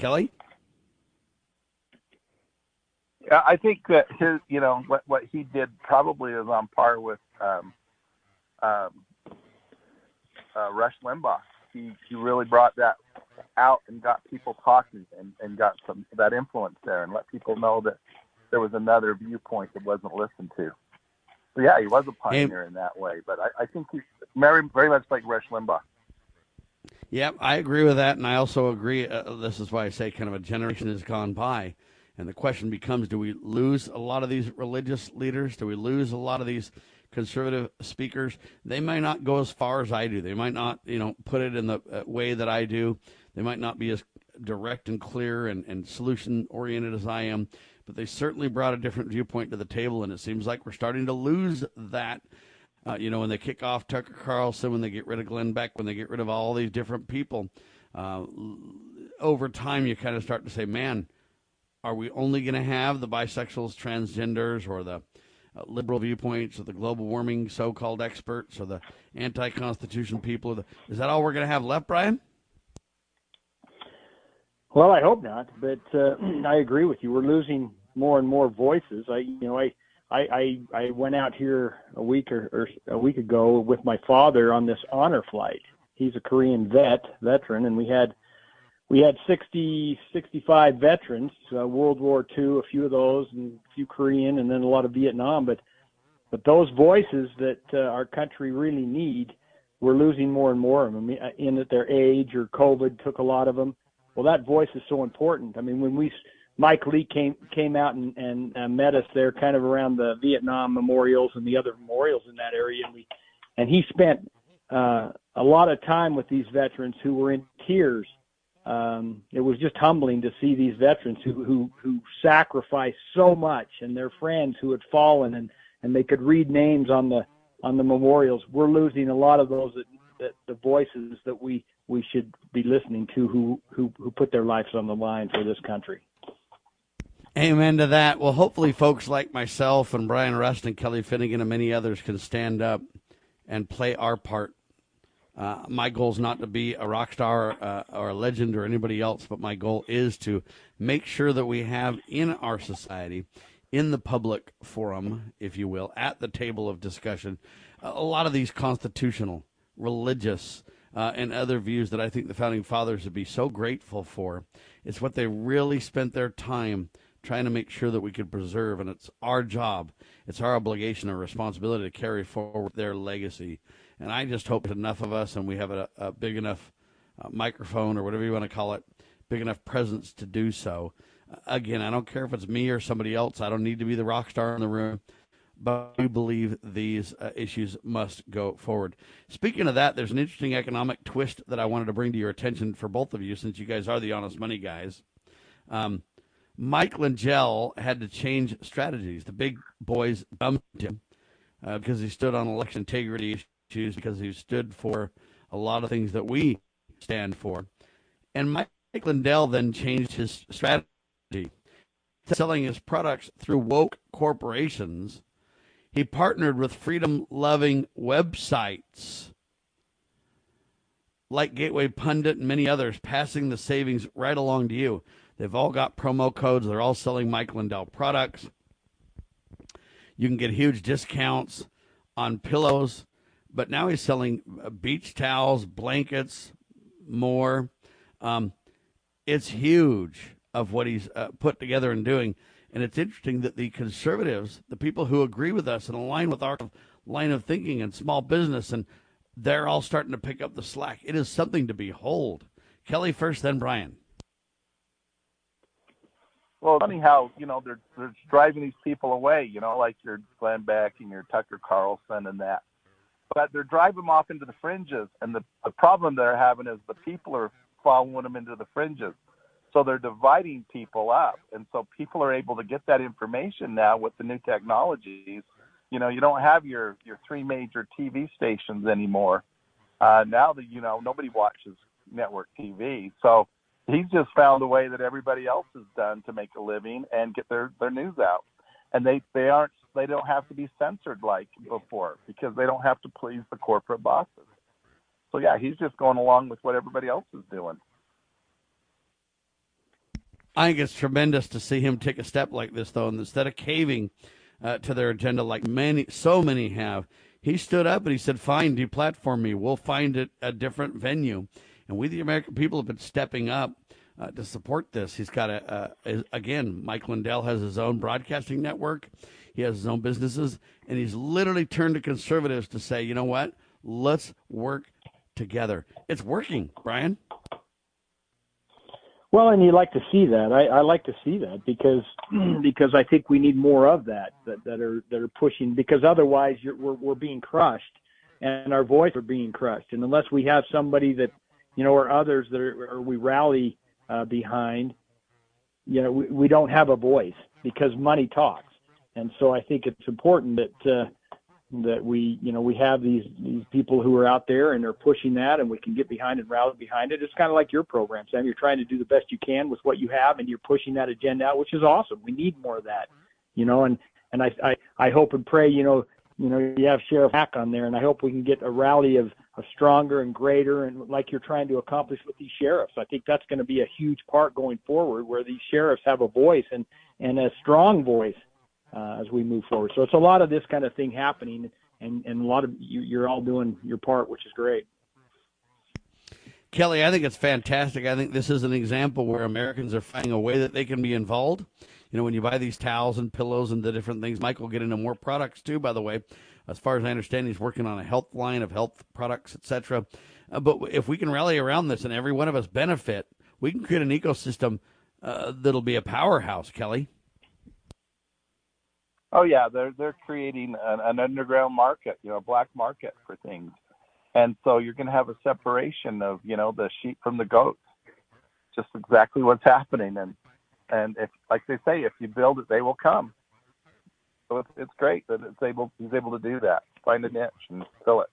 Kelly. Yeah, I think that his, you know, what what he did probably is on par with um, um, uh, Rush Limbaugh. He he really brought that out and got people talking and, and got some that influence there and let people know that there was another viewpoint that wasn't listened to. So yeah, he was a pioneer and, in that way. But I, I think he's very very much like Rush Limbaugh. Yep, I agree with that, and I also agree. Uh, this is why I say kind of a generation has gone by, and the question becomes: Do we lose a lot of these religious leaders? Do we lose a lot of these conservative speakers? They might not go as far as I do. They might not, you know, put it in the uh, way that I do. They might not be as direct and clear and, and solution oriented as I am, but they certainly brought a different viewpoint to the table, and it seems like we're starting to lose that uh, you know, when they kick off Tucker Carlson, when they get rid of Glenn Beck, when they get rid of all these different people, uh, over time you kind of start to say, man, are we only going to have the bisexuals, transgenders, or the uh, liberal viewpoints, or the global warming so-called experts, or the anti-constitution people? The, is that all we're going to have left, Brian? Well, I hope not, but uh, I agree with you. We're losing more and more voices. I you know I I I, I went out here a week or, or a week ago with my father on this honor flight. He's a Korean vet veteran, and we had we had 60 65 veterans, uh, World War II, a few of those, and a few Korean, and then a lot of Vietnam. But but those voices that uh, our country really need, we're losing more and more of them in at their age or COVID took a lot of them. Well, that voice is so important. I mean, when we Mike Lee came came out and, and uh, met us there, kind of around the Vietnam memorials and the other memorials in that area, and we and he spent uh, a lot of time with these veterans who were in tears. Um, it was just humbling to see these veterans who who who sacrificed so much, and their friends who had fallen, and and they could read names on the on the memorials. We're losing a lot of those that, that the voices that we we should be listening to who who who put their lives on the line for this country. Amen to that. Well, hopefully, folks like myself and Brian Rust and Kelly Finnegan and many others can stand up and play our part. Uh, my goal is not to be a rock star uh, or a legend or anybody else, but my goal is to make sure that we have in our society, in the public forum, if you will, at the table of discussion, a lot of these constitutional, religious, uh, and other views that I think the founding fathers would be so grateful for. It's what they really spent their time trying to make sure that we could preserve, and it's our job, it's our obligation and responsibility to carry forward their legacy. And I just hope enough of us, and we have a, a big enough uh, microphone or whatever you want to call it, big enough presence to do so. Again, I don't care if it's me or somebody else. I don't need to be the rock star in the room, but we believe these uh, issues must go forward. Speaking of that, there's an interesting economic twist that I wanted to bring to your attention for both of you, since you guys are the honest money guys. Um, Mike Lindell had to change strategies. The big boys dumped him uh, because he stood on election integrity issues, because he stood for a lot of things that we stand for. And Mike Lindell then changed his strategy, selling his products through woke corporations. He partnered with freedom loving websites like Gateway Pundit and many others, passing the savings right along to you. They've all got promo codes. They're all selling Mike Lindell products. You can get huge discounts on pillows, but now he's selling uh, beach towels, blankets, more. Um, it's huge of what he's uh, put together and doing. And it's interesting that the conservatives, the people who agree with us and align with our line of thinking and small business, and they're all starting to pick up the slack. It is something to behold. Kelly first, then Brian. Well, it's funny how you know they're they're driving these people away. You know, like your Glenn Beck and your Tucker Carlson and that. But they're driving them off into the fringes, and the the problem they're having is the people are following them into the fringes. So they're dividing people up, and so people are able to get that information now with the new technologies. You know, you don't have your your three major TV stations anymore. Uh, now that you know nobody watches network TV, so he's just found a way that everybody else has done to make a living and get their their news out and they they aren't they don't have to be censored like before because they don't have to please the corporate bosses so yeah he's just going along with what everybody else is doing I think it's tremendous to see him take a step like this, though, and instead of caving uh, to their agenda like many, so many have, he stood up and he said, "Fine, deplatform me. We'll find it a different venue." And we, the American people, have been stepping up uh, to support this. He's got a, a, again, Mike Lindell has his own broadcasting network. He has his own businesses, and he's literally turned to conservatives to say, you know what? Let's work together. It's working, Brian. Well, and you like to see that. I, I like to see that because because I think we need more of that that, that are that are pushing. Because otherwise, you're, we're we're being crushed, and our voice are being crushed. And unless we have somebody that you know, or others that are, or we rally uh, behind, you know, we, we don't have a voice because money talks. And so I think it's important that uh, that we, you know, we have these these people who are out there and they're pushing that, and we can get behind and rally behind it. It's kind of like your program, Sam. You're trying to do the best you can with what you have, and you're pushing that agenda out, which is awesome. We need more of that, you know. And and I I, I hope and pray, you know, you know, you have Sheriff Mack on there, and I hope we can get a rally of, a stronger and greater, and like you're trying to accomplish with these sheriffs. I think that's going to be a huge part going forward, where these sheriffs have a voice and and a strong voice uh, as we move forward. So it's a lot of this kind of thing happening, and and a lot of you, you're all doing your part, which is great. Kelly, I think it's fantastic. I think this is an example where Americans are finding a way that they can be involved. You know, when you buy these towels and pillows and the different things, Mike will get into more products too, by the way. As far as I understand, he's working on a health line of health products, etc. Uh, but if we can rally around this and every one of us benefit, we can create an ecosystem uh, that'll be a powerhouse, Kelly. Oh yeah, they're they're creating an, an underground market, you know, a black market for things, and so you're going to have a separation of you know the sheep from the goats. Just exactly what's happening, and and if like they say, if you build it, they will come. So it's it's great that it's able he's able to do that, find a niche and fill it.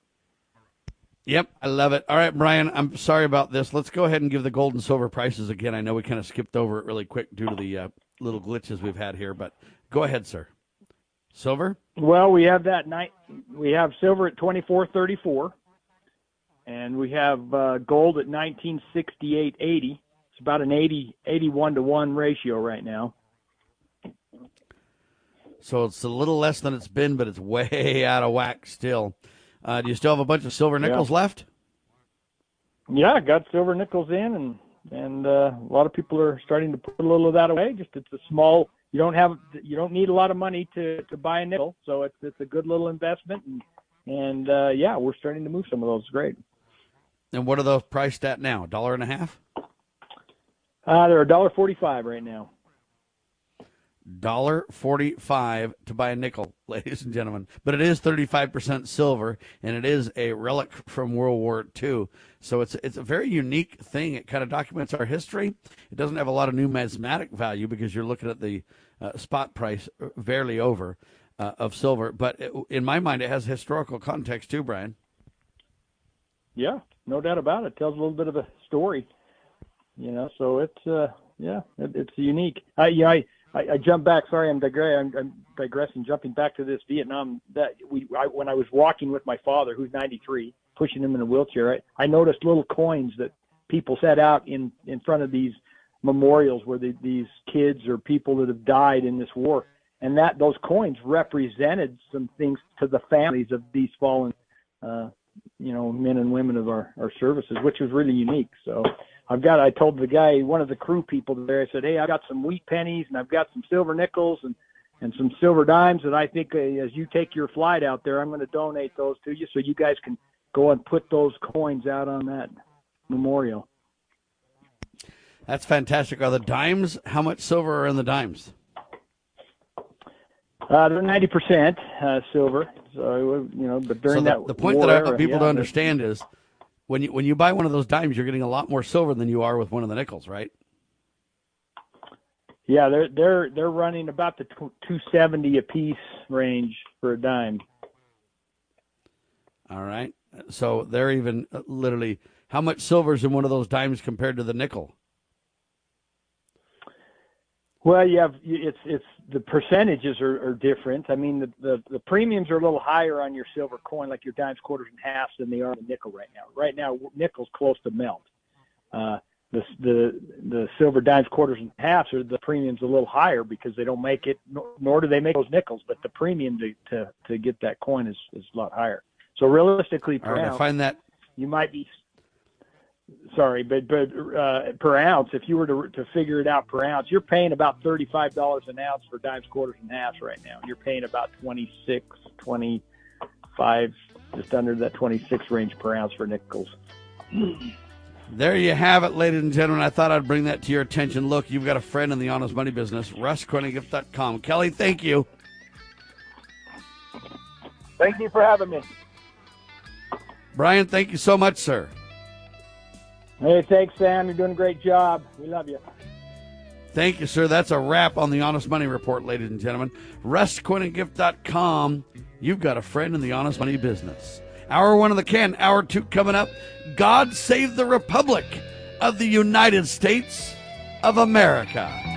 Yep, I love it. All right, Brian, I'm sorry about this. Let's go ahead and give the gold and silver prices again. I know we kind of skipped over it really quick due to the uh, little glitches we've had here, but go ahead, sir. Silver? Well, we have that night. We have silver at twenty four thirty four, and we have uh, gold at nineteen sixty eight eighty. It's about an 80, 81 to one ratio right now. So it's a little less than it's been, but it's way out of whack still. Uh, do you still have a bunch of silver nickels Yeah. left? Yeah, I got silver nickels in, and and uh, a lot of people are starting to put a little of that away. Just it's a small. You don't have you don't need a lot of money to to buy a nickel, so it's it's a good little investment. And and uh, yeah, we're starting to move some of those. Great. And what are those priced at now? A dollar and a half? Uh, they're a dollar forty-five right now. Dollar forty-five to buy a nickel, ladies and gentlemen. But it is thirty-five percent silver, and it is a relic from World War II. So it's it's a very unique thing. It kind of documents our history. It doesn't have a lot of numismatic value because you're looking at the uh, spot price uh, barely over uh, of silver. But it, in my mind, it has historical context too, Brian. Yeah, no doubt about it. Tells a little bit of a story, you know. So it's uh, yeah, it, it's unique. I I, I I jump back. Sorry, I'm digressing. I'm, I'm digressing. Jumping back to this Vietnam. That we I, when I was walking with my father, who's 93, pushing him in a wheelchair. I, I noticed little coins that people set out in in front of these memorials where the, these kids or people that have died in this war, and that those coins represented some things to the families of these fallen. Uh, you know, men and women of our, our services, which was really unique. So I've got, I told the guy, one of the crew people there, I said, Hey, I've got some wheat pennies and I've got some silver nickels and, and some silver dimes that I think uh, as you take your flight out there, I'm going to donate those to you so you guys can go and put those coins out on that memorial. That's fantastic. Are the dimes? How much silver are in the dimes? Uh, they're 90% uh, silver. So, you know, but during so the, that the point war that I want people yeah, to understand is when you when you buy one of those dimes, you're getting a lot more silver than you are with one of the nickels, right? Yeah, they're they're they're running about the 270 a piece range for a dime. All right. So they're even uh, literally how much silver's in one of those dimes compared to the nickel? Well, you have it's it's the percentages are, are different. I mean, the, the the premiums are a little higher on your silver coin, like your dimes, quarters, and halves, than they are on the nickel right now. Right now, nickel's close to melt. Uh, the the the silver dimes, quarters, and halves are the premiums a little higher because they don't make it, nor, nor do they make those nickels. But the premium to to, to get that coin is is a lot higher. So realistically, All right, I find that you might be sorry, but but uh, per ounce, if you were to to figure it out per ounce, you're paying about thirty five dollars an ounce for dimes, quarters, and halves right now. You're paying about 26, 25, just under that twenty six range per ounce for nickels. There you have it, ladies and gentlemen. I thought I'd bring that to your attention. Look, you've got a friend in the honest money business, RustCoinandGift.com. Kelly, thank you. Thank you for having me. Brian, thank you so much, sir. Hey, thanks, Sam. You're doing a great job. We love you. Thank you, sir. That's a wrap on the Honest Money Report, ladies and gentlemen. RustCoinandGift.com. You've got a friend in the honest money business. Hour one of the can, hour two coming up. God save the Republic of the United States of America.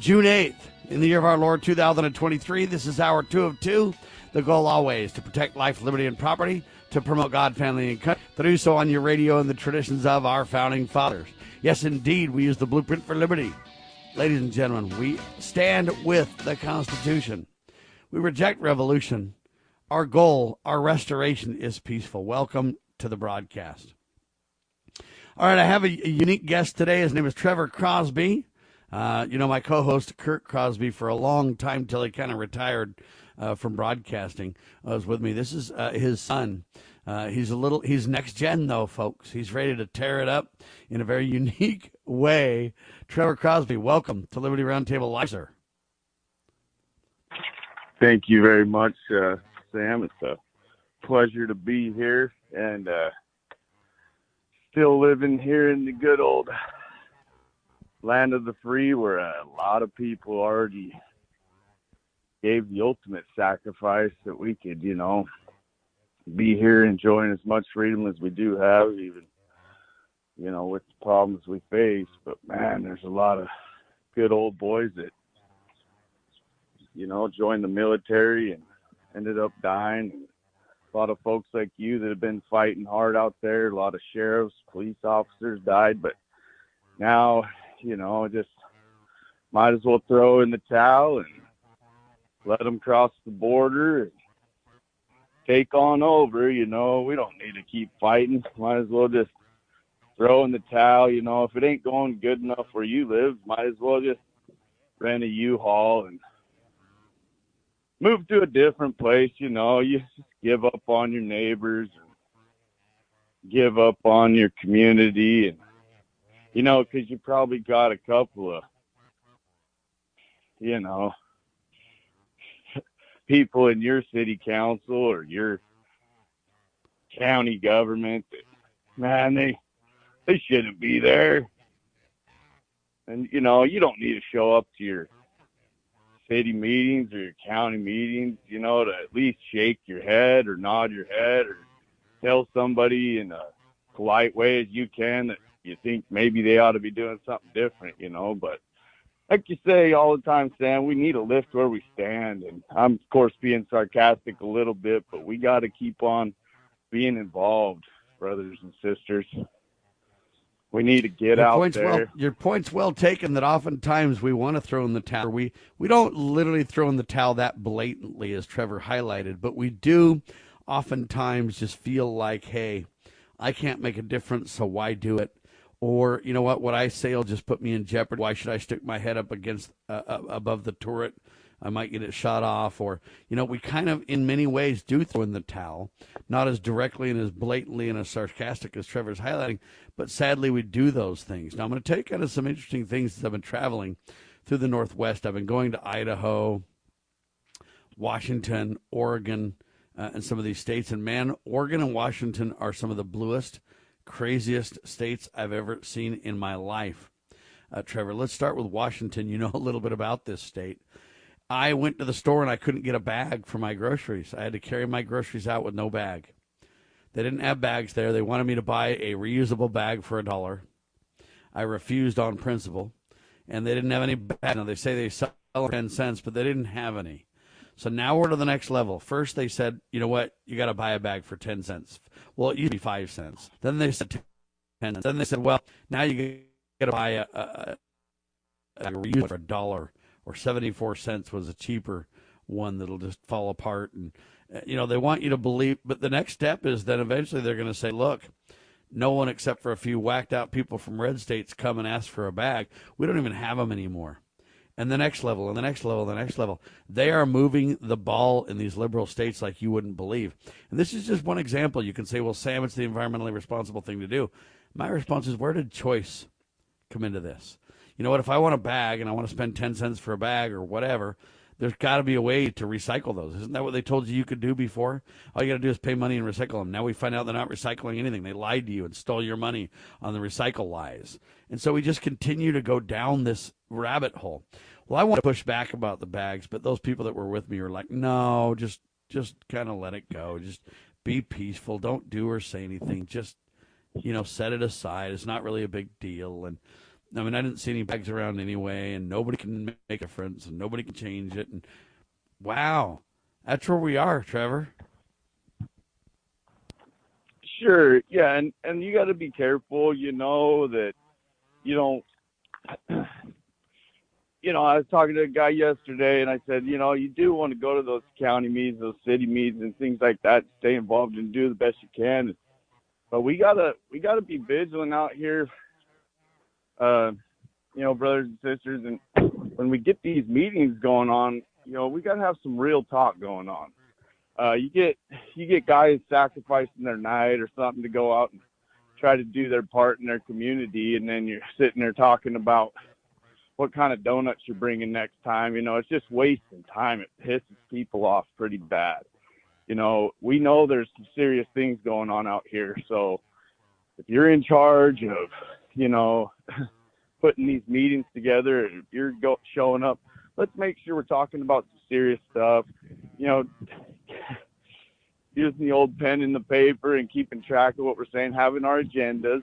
June 8th, in the year of our Lord 2023. This is hour two of two. The goal always to protect life, liberty, and property, to promote God, family, and country, to do so on your radio in the traditions of our founding fathers. Yes, indeed, we use the blueprint for liberty. Ladies and gentlemen, we stand with the Constitution. We reject revolution. Our goal, our restoration is peaceful. Welcome to the broadcast. All right, I have a, a unique guest today. His name is Trevor Crosby. Uh, you know, my co-host Kurt Crosby for a long time till he kind of retired uh, from broadcasting was with me. This is uh, his son. Uh, he's a little. He's next gen though, folks. He's ready to tear it up in a very unique way. Trevor Crosby, welcome to Liberty Roundtable Live, sir. Thank you very much, uh, Sam. It's a pleasure to be here and uh, still living here in the good old land of the free where a lot of people already gave the ultimate sacrifice that we could, you know, be here enjoying as much freedom as we do have, even, you know, with the problems we face. But man, there's a lot of good old boys that, you know, joined the military and ended up dying. A lot of folks like you that have been fighting hard out there. A lot of sheriffs, police officers died, but now you know, just might as well throw in the towel and let them cross the border and take on over. You know, we don't need to keep fighting. Might as well just throw in the towel. You know, if it ain't going good enough where you live, might as well just rent a U-Haul and move to a different place. You know, you just give up on your neighbors give up on your community and you know, because you probably got a couple of, you know, people in your city council or your county government man, they they shouldn't be there. And you know, you don't need to show up to your city meetings or your county meetings, you know, to at least shake your head or nod your head or tell somebody in a polite way as you can that you think maybe they ought to be doing something different, you know. But like you say all the time, Sam, we need to lift where we stand. And I'm, of course, being sarcastic a little bit, but we got to keep on being involved, brothers and sisters. We need to get your out point's there. Well, your point's well taken. That oftentimes we want to throw in the towel. We we don't literally throw in the towel that blatantly, as Trevor highlighted, but we do oftentimes just feel like, hey, I can't make a difference, so why do it? Or you know what? What I say will just put me in jeopardy. Why should I stick my head up against uh, uh, above the turret? I might get it shot off. Or you know, we kind of in many ways do throw in the towel, not as directly and as blatantly and as sarcastic as Trevor's highlighting, but sadly we do those things. Now I'm going to tell you kind of some interesting things as I've been traveling through the Northwest. I've been going to Idaho, Washington, Oregon, uh, and some of these states. And man, Oregon and Washington are some of the bluest craziest states I've ever seen in my life. Uh, Trevor, let's start with Washington. You know a little bit about this state. I went to the store and I couldn't get a bag for my groceries. I had to carry my groceries out with no bag. They didn't have bags there. They wanted me to buy a reusable bag for a dollar. I refused on principle, and they didn't have any bags. Now they say they sell ten cents, but they didn't have any. So now we're to the next level. First, they said, you know what? You got to buy a bag for 10 cents. Well, it used to be 5 cents. Then they said 10 cents. Then they said, well, now you got to buy a, a, a, a for a dollar or 74 cents was a cheaper one that'll just fall apart. And, uh, you know, they want you to believe. But the next step is then eventually they're going to say, look, no one except for a few whacked out people from red states come and ask for a bag. We don't even have them anymore and the next level and the next level, and the next level. They are moving the ball in these liberal states like you wouldn't believe. And this is just one example. You can say, well, Sam, it's the environmentally responsible thing to do. My response is, where did choice come into this? you know what? If I want a bag and I want to spend ten cents for a bag or whatever, there's got to be a way to recycle those. Isn't that what they told you you could do before? All you got to do is pay money and recycle them. Now we find out they're not recycling anything. They lied to you and stole your money on the recycle lies. And so we just continue to go down this rabbit hole. Well, I want to push back about the bags, but those people that were with me were like, "No, just just kind of let it go. Just be peaceful. Don't do or say anything. Just you know, set it aside. It's not really a big deal." And I mean, I didn't see any bags around anyway, and nobody can make a difference, and nobody can change it. And wow, that's where we are, Trevor. Sure, yeah, and and you got to be careful. You know that you don't. You know, I was talking to a guy yesterday, and I said, you know, you do want to go to those county meetings, those city meetings, and things like that. Stay involved and do the best you can. But we gotta we gotta be vigilant out here uh, you know, brothers and sisters, and when we get these meetings going on, you know, we got to have some real talk going on. Uh, you get you get guys sacrificing their night or something to go out and try to do their part in their community, and then you're sitting there talking about what kind of donuts you're bringing next time. You know, it's just wasting time. It pisses people off pretty bad. You know, we know there's some serious things going on out here, so if you're in charge of you know, putting these meetings together, if you're go, showing up, let's make sure we're talking about some serious stuff. You know, using the old pen in the paper and keeping track of what we're saying, having our agendas.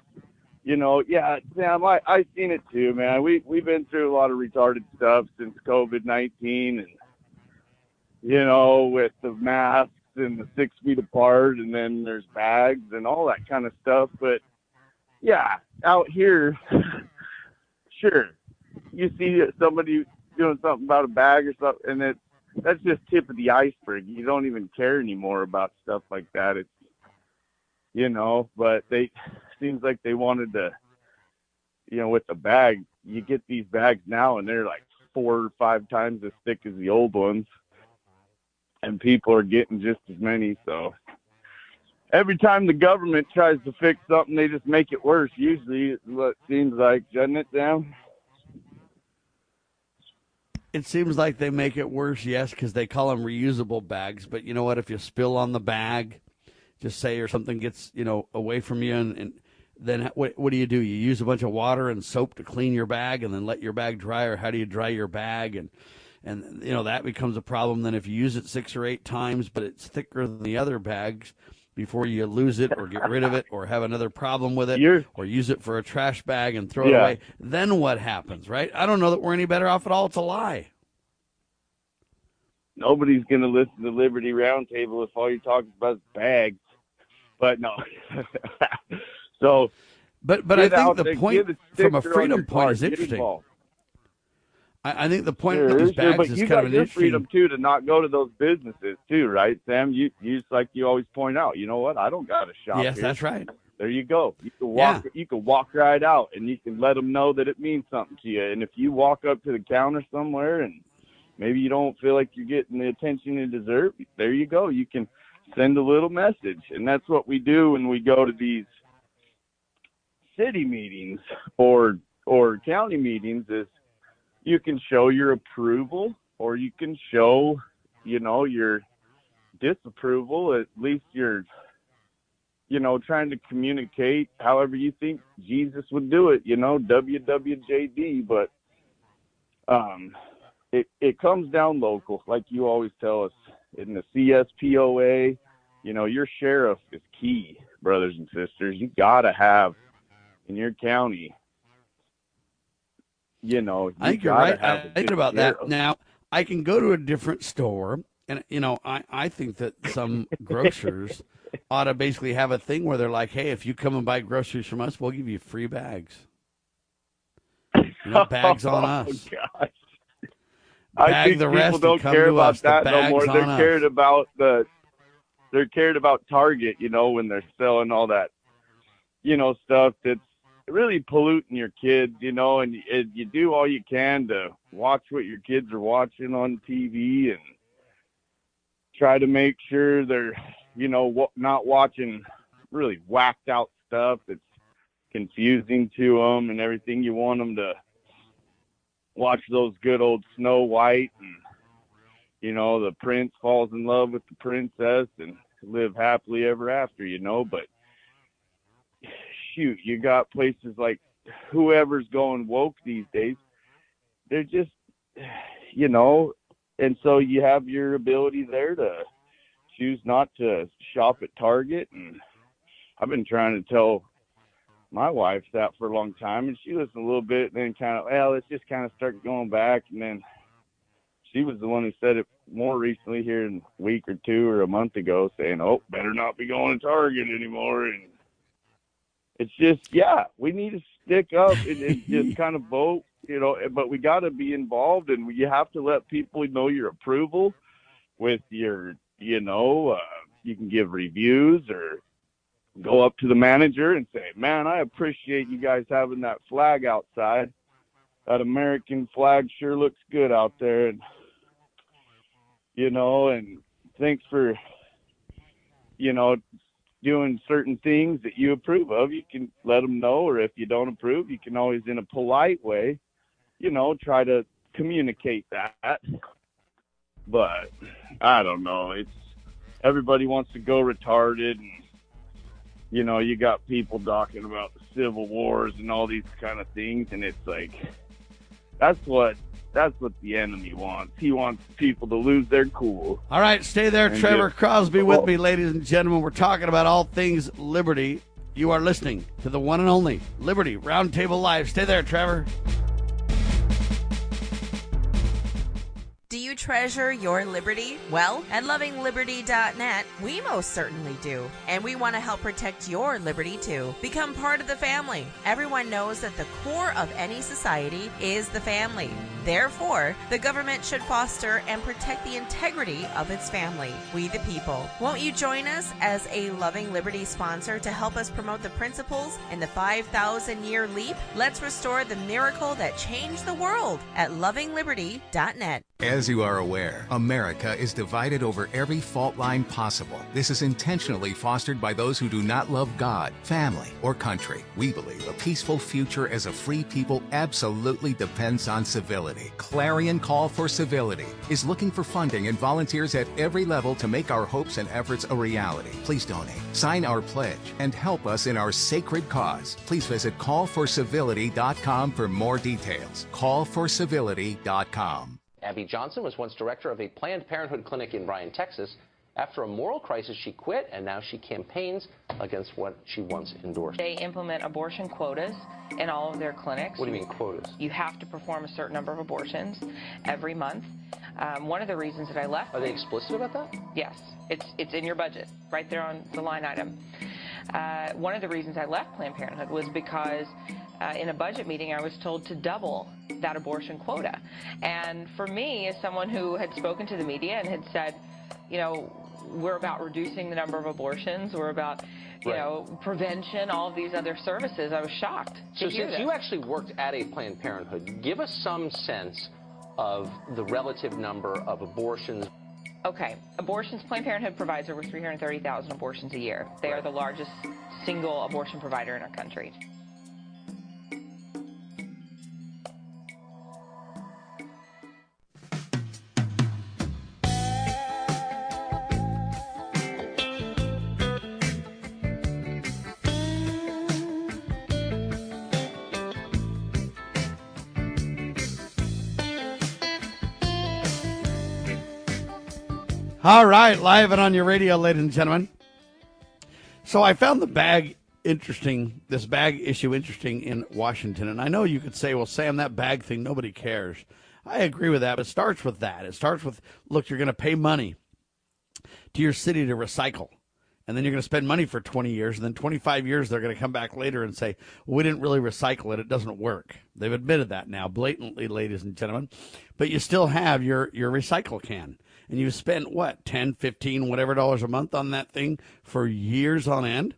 You know, yeah, Sam, I I seen it too, man. We we've been through a lot of retarded stuff since COVID nineteen, and you know, with the masks and the six feet apart, and then there's bags and all that kind of stuff. But yeah, out here, sure, you see somebody doing something about a bag or something, and it that's just tip of the iceberg. You don't even care anymore about stuff like that. It's you know, but they seems like they wanted to, you know, with the bag. You get these bags now, and they're like four or five times as thick as the old ones, and people are getting just as many. So every time the government tries to fix something, they just make it worse. Usually, what it seems like, doesn't it, Sam? It seems like they make it worse, yes, because they call them reusable bags. But you know what? If you spill on the bag, just say or something gets you know away from you, and, and then what, what do you do? You use a bunch of water and soap to clean your bag, and then let your bag dry. Or how do you dry your bag? And and you know that becomes a problem. Then if you use it six or eight times, but it's thicker than the other bags, before you lose it or get rid of it or have another problem with it You're, or use it for a trash bag and throw yeah. it away, then what happens, right? I don't know that we're any better off at all. It's a lie. Nobody's going to listen to Liberty Roundtable if all you talk about is bags. But no. so, but but I think the point from a freedom point is interesting. I, I think the point sure, bags sure, but is you kind got of your interesting. freedom too to not go to those businesses too, right, Sam? You you just like you always point out. You know what? I don't got to shop. Yes, here. that's right. There you go. You can walk. Yeah. You can walk right out, and you can let them know that it means something to you. And if you walk up to the counter somewhere and maybe you don't feel like you're getting the attention you deserve, there you go. You can send a little message, and that's what we do when we go to these city meetings or or county meetings. Is you can show your approval or you can show, you know, your disapproval. At least you're, you know, trying to communicate however you think Jesus would do it, you know, WWJD. But um, it, it comes down local, like you always tell us in the CSPOA. You know, your sheriff is key, brothers and sisters. You got to have in your county you know, you I think you're right. I, thinking about that now. I can go to a different store, and you know, I I think that some grocers ought to basically have a thing where they're like, "Hey, if you come and buy groceries from us, we'll give you free bags. You know, bags on oh, us." Oh, Bag I think the people don't care about us. That no more. They're cared us. about the. They're cared about Target, you know, when they're selling all that, you know, stuff that's really polluting your kids, you know, and, you do all you can to watch what your kids are watching on TV and try to make sure they're, you know, not watching really whacked out stuff that's confusing to them and everything. You want them to watch those good old Snow White and you know the prince falls in love with the princess and live happily ever after, you know, but shoot, you got places like whoever's going woke these days, they're just you know, and so you have your ability there to choose not to shop at Target. And I've been trying to tell my wife that for a long time and she listened a little bit and then kind of well let's just kind of start going back and then she was the one who said it more recently here in a week or two or a month ago saying oh better not be going to target anymore and it's just yeah we need to stick up and, and just kind of vote you know but we got to be involved and you have to let people know your approval with your you know uh, you can give reviews or go up to the manager and say, "Man, I appreciate you guys having that flag outside. That American flag sure looks good out there." And you know, and thanks for you know doing certain things that you approve of. You can let them know, or if you don't approve, you can always, in a polite way, you know, try to communicate that. But I don't know. It's everybody wants to go retarded and you know, you got people talking about the civil wars and all these kind of things, and it's like that's what that's what the enemy wants. He wants people to lose their cool. All right, stay there, And Trevor just- Crosby, with Oh. me, ladies and gentlemen. We're talking about all things liberty. You are listening to the one and only Liberty Roundtable Live. Stay there, Trevor. You treasure your liberty? Well, at lovingliberty.net, we most certainly do. And we want to help protect your liberty too. Become part of the family. Everyone knows that the core of any society is the family. Therefore, the government should foster and protect the integrity of its family, we the people. Won't you join us as a Loving Liberty sponsor to help us promote the principles in the 5,000 year leap? Let's restore the miracle that changed the world at lovingliberty.net. As you are aware, America is divided over every fault line possible. This is intentionally fostered by those who do not love God, family, or country. We believe a peaceful future as a free people absolutely depends on civility. Clarion Call for Civility is looking for funding and volunteers at every level to make our hopes and efforts a reality. Please donate, sign our pledge, and help us in our sacred cause. Please visit callforcivility.com for more details. Callforcivility.com. Abby Johnson was once director of a Planned Parenthood clinic in Bryan, Texas. After a moral crisis, she quit, and now she campaigns against what she once endorsed. They implement abortion quotas in all of their clinics. What do you mean quotas? You have to perform a certain number of abortions every month. Um, one of the reasons that I left. Are they explicit about that? Yes, it's it's in your budget, right there on the line item. Uh, one of the reasons I left Planned Parenthood was because uh, in a budget meeting I was told to double that abortion quota. And for me, as someone who had spoken to the media and had said, you know, we're about reducing the number of abortions, we're about, you Right. know, prevention, all of these other services, I was shocked So since this. you actually worked at a Planned Parenthood, give us some sense of the relative number of abortions. Okay, abortions, Planned Parenthood provides over 330,000 abortions a year. They are the largest single abortion provider in our country. All right, live and on your radio, ladies and gentlemen. So I found the bag interesting, this bag issue interesting in Washington. And I know you could say, well, Sam, that bag thing, nobody cares. I agree with that, but it starts with that. It starts with, look, you're going to pay money to your city to recycle. And then you're going to spend money for 20 years. And then 25 years, they're going to come back later and say, well, we didn't really recycle it. It doesn't work. They've admitted that now blatantly, ladies and gentlemen. But you still have your, your recycle can. And you've spent what, 10, 15, whatever dollars a month on that thing for years on end,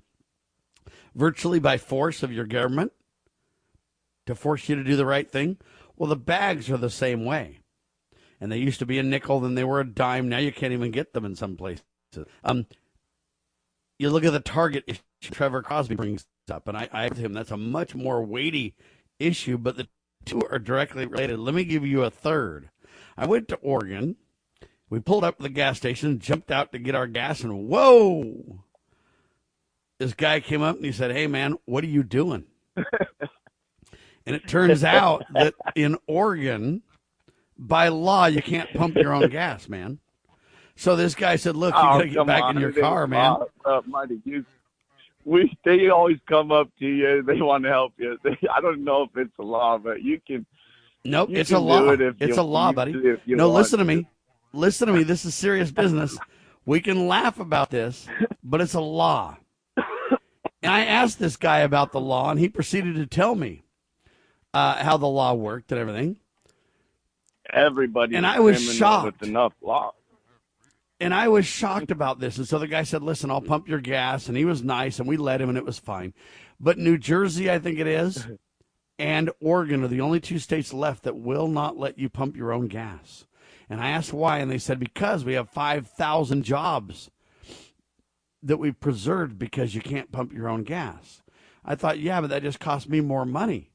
virtually by force of your government to force you to do the right thing. Well, the bags are the same way. And they used to be a nickel, then they were a dime. Now you can't even get them in some places. Um, you look at the target issue Trevor Crosby brings up, and I, I with him, that's a much more weighty issue. But the two are directly related. Let me give you a third. I went to Oregon. We pulled up to the gas station, jumped out to get our gas, and whoa! This guy came up and he said, Hey, man, what are you doing? and it turns out that in Oregon, by law, you can't pump your own gas, man. So this guy said, "Look, you Oh, got to get back on, in your car, man." law up, mighty you- we they always come up to you. They want to help you. They, I don't know if it's a law, but you can. Nope, you it's can a law. it It's you- a law, buddy. No, listen to me. Listen to me. This is serious business. We can laugh about this, but it's a law. And I asked this guy about the law, and he proceeded to tell me uh, how the law worked and everything. Everybody And I was shocked. with enough law. And I was shocked about this. And so the guy said, Listen, I'll pump your gas. And he was nice, and we let him, and it was fine. But New Jersey, I think it is, and Oregon are the only two states left that will not let you pump your own gas. And I asked why, and they said, Because we have 5,000 jobs that we've preserved because you can't pump your own gas. I thought, Yeah, but that just cost me more money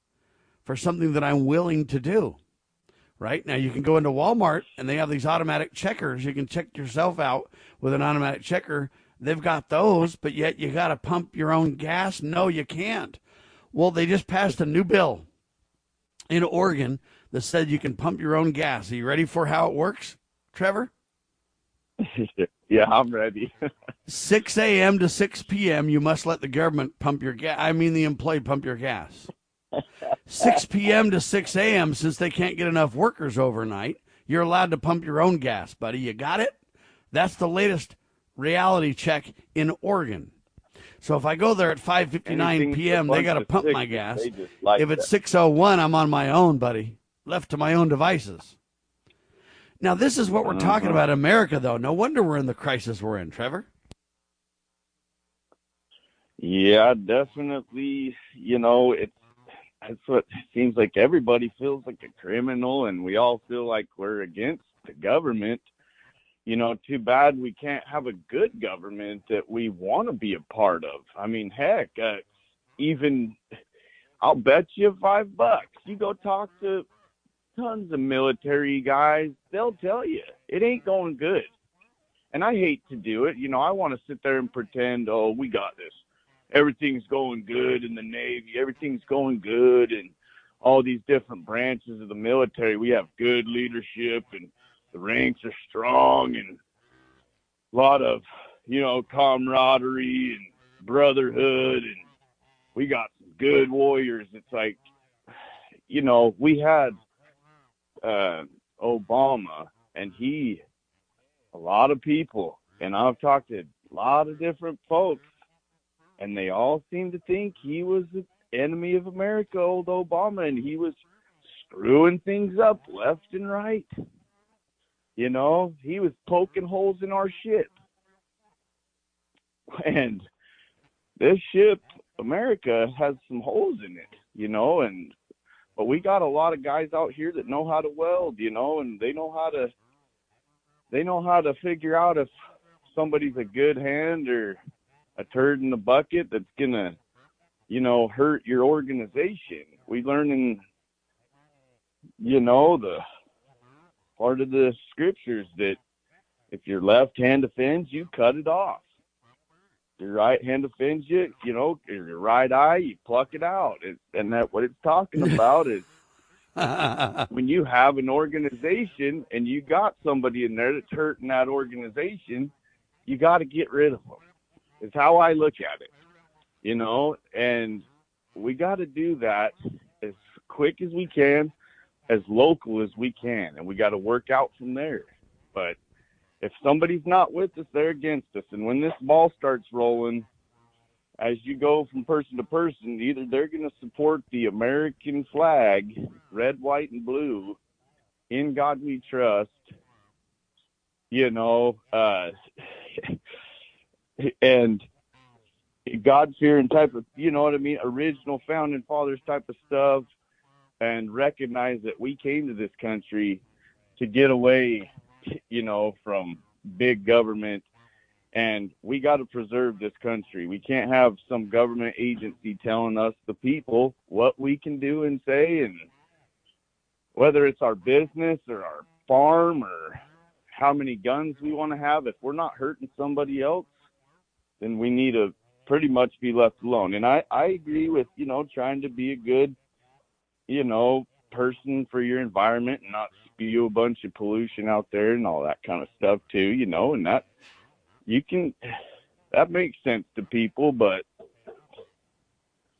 for something that I'm willing to do right? Now you can go into Walmart and they have these automatic checkers. You can check yourself out with an automatic checker. They've got those, but yet you got to pump your own gas. No, you can't. Well, they just passed a new bill in Oregon that said you can pump your own gas. Are you ready for how it works, Trevor? yeah, I'm ready. 6 a.m. to 6 p.m., you must let the government pump your gas. I mean, the employee pump your gas. 6 p.m. to 6 a.m., since they can't get enough workers overnight, you're allowed to pump your own gas, buddy. You got it? That's the latest reality check in Oregon. So if I go there at 5:59 p.m., they got to pump my gas. like if it's that. 6:01, I'm on my own, buddy. Left to my own devices. Now this is what we're talking Uh-huh. about in America, though. No wonder we're in the crisis we're in, Trevor. Yeah, definitely. You know, it's that's what it seems like. Everybody feels like a criminal, and we all feel like we're against the government. You know, too bad we can't have a good government that we want to be a part of. I mean, heck, uh, even I'll bet you five bucks. You go talk to tons of military guys, they'll tell you it ain't going good. And I hate to do it. You know, I want to sit there and pretend, oh, we got this. Everything's going good in the Navy. Everything's going good and all these different branches of the military. We have good leadership and the ranks are strong and a lot of, you know, camaraderie and brotherhood and we got some good warriors. It's like, you know, we had uh, Obama, and he, a lot of people, and I've talked to a lot of different folks, and they all seem to think he was the enemy of America, old Obama, and he was screwing things up left and right. You know, he was poking holes in our ship. And this ship, America, has some holes in it, you know, and but we got a lot of guys out here that know how to weld, you know, and they know how to they know how to figure out if somebody's a good hand or a turd in the bucket that's gonna, you know, hurt your organization. We learn in you know, the part of the scriptures that if your left hand offends you, cut it off. Your right hand offends you, you know, your right eye, you pluck it out. And, and that what it's talking about is when you have an organization and you got somebody in there that's hurting that organization, you got to get rid of them. It's how I look at it, you know, and we got to do that as quick as we can, as local as we can, and we got to work out from there. But if somebody's not with us, they're against us. And when this ball starts rolling, as you go from person to person, either they're going to support the American flag, red, white, and blue, in God we trust, you know, uh, and God fearing type of, you know what I mean, original founding fathers type of stuff, and recognize that we came to this country to get away, you know, from big government and we got to preserve this country. We can't have some government agency telling us, the people, what we can do and say. And whether it's our business or our farm or how many guns we want to have, if we're not hurting somebody else, then we need to pretty much be left alone. And I, I agree with, you know, trying to be a good, you know, person for your environment and not spew a bunch of pollution out there and all that kind of stuff too, you know, and that you can that makes sense to people, but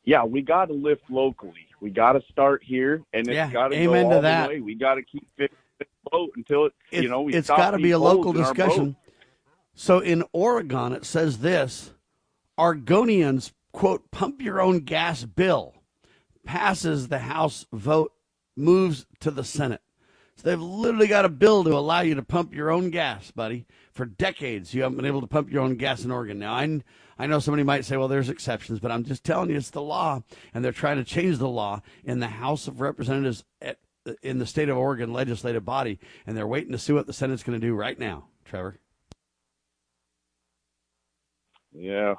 yeah, we got to lift locally. We got to start here, and it's Yeah, got to go all to the way. We got to keep fixing the boat until it, It- you know, we it's got to be a local in our boat. discussion. So in Oregon, it says this Oregonians, quote, pump your own gas bill, passes the House vote, moves to the Senate. So they've literally got a bill to allow you to pump your own gas, buddy. For decades, you haven't been able to pump your own gas in Oregon. Now, I, I know somebody might say, well, there's exceptions, but I'm just telling you it's the law. And they're trying to change the law in the House of Representatives at, in the state of Oregon legislative body. And they're waiting to see what the Senate's going to do right now, Trevor. Yeah.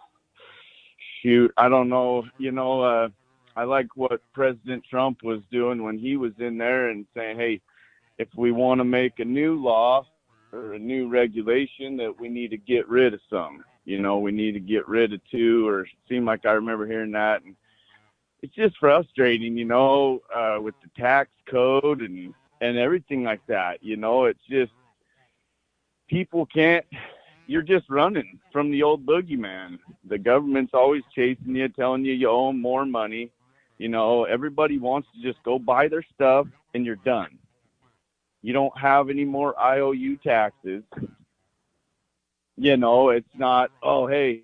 Shoot, I don't know. You know, uh, I like what President Trump was doing when he was in there and saying, hey, if we want to make a new law or a new regulation, that we need to get rid of some. You know, we need to get rid of two, or seemed like I remember hearing that. And it's just frustrating, you know, uh, with the tax code and and everything like that. You know, it's just people can't you're just running from the old boogeyman. The government's always chasing you, telling you you owe 'em more money. You know, everybody wants to just go buy their stuff and you're done. You don't have any more IOU taxes. You know, it's not, oh, hey,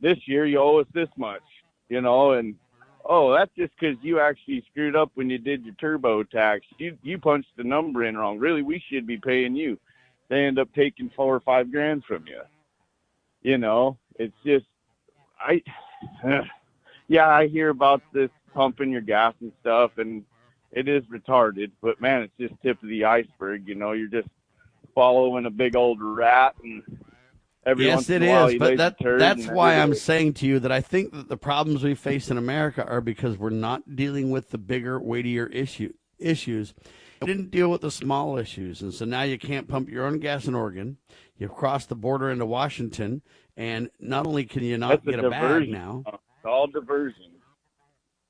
this year you owe us this much, you know, and oh, that's just because you actually screwed up when you did your turbo tax. You you punched the number in wrong. Really, we should be paying you they end up taking four or five grand from you. You know, it's just I yeah, I hear about this pumping your gas and stuff and it is retarded, but man, it's just tip of the iceberg, you know, you're just following a big old rat and every yes, it a is, but that, a that's why I'm saying to you that I think that the problems we face in America are because we're not dealing with the bigger, weightier issue issues. We didn't deal with the small issues, and so now you can't pump your own gas in Oregon. You've crossed the border into Washington, and not only can you not That's get a bag now, It's all diversion.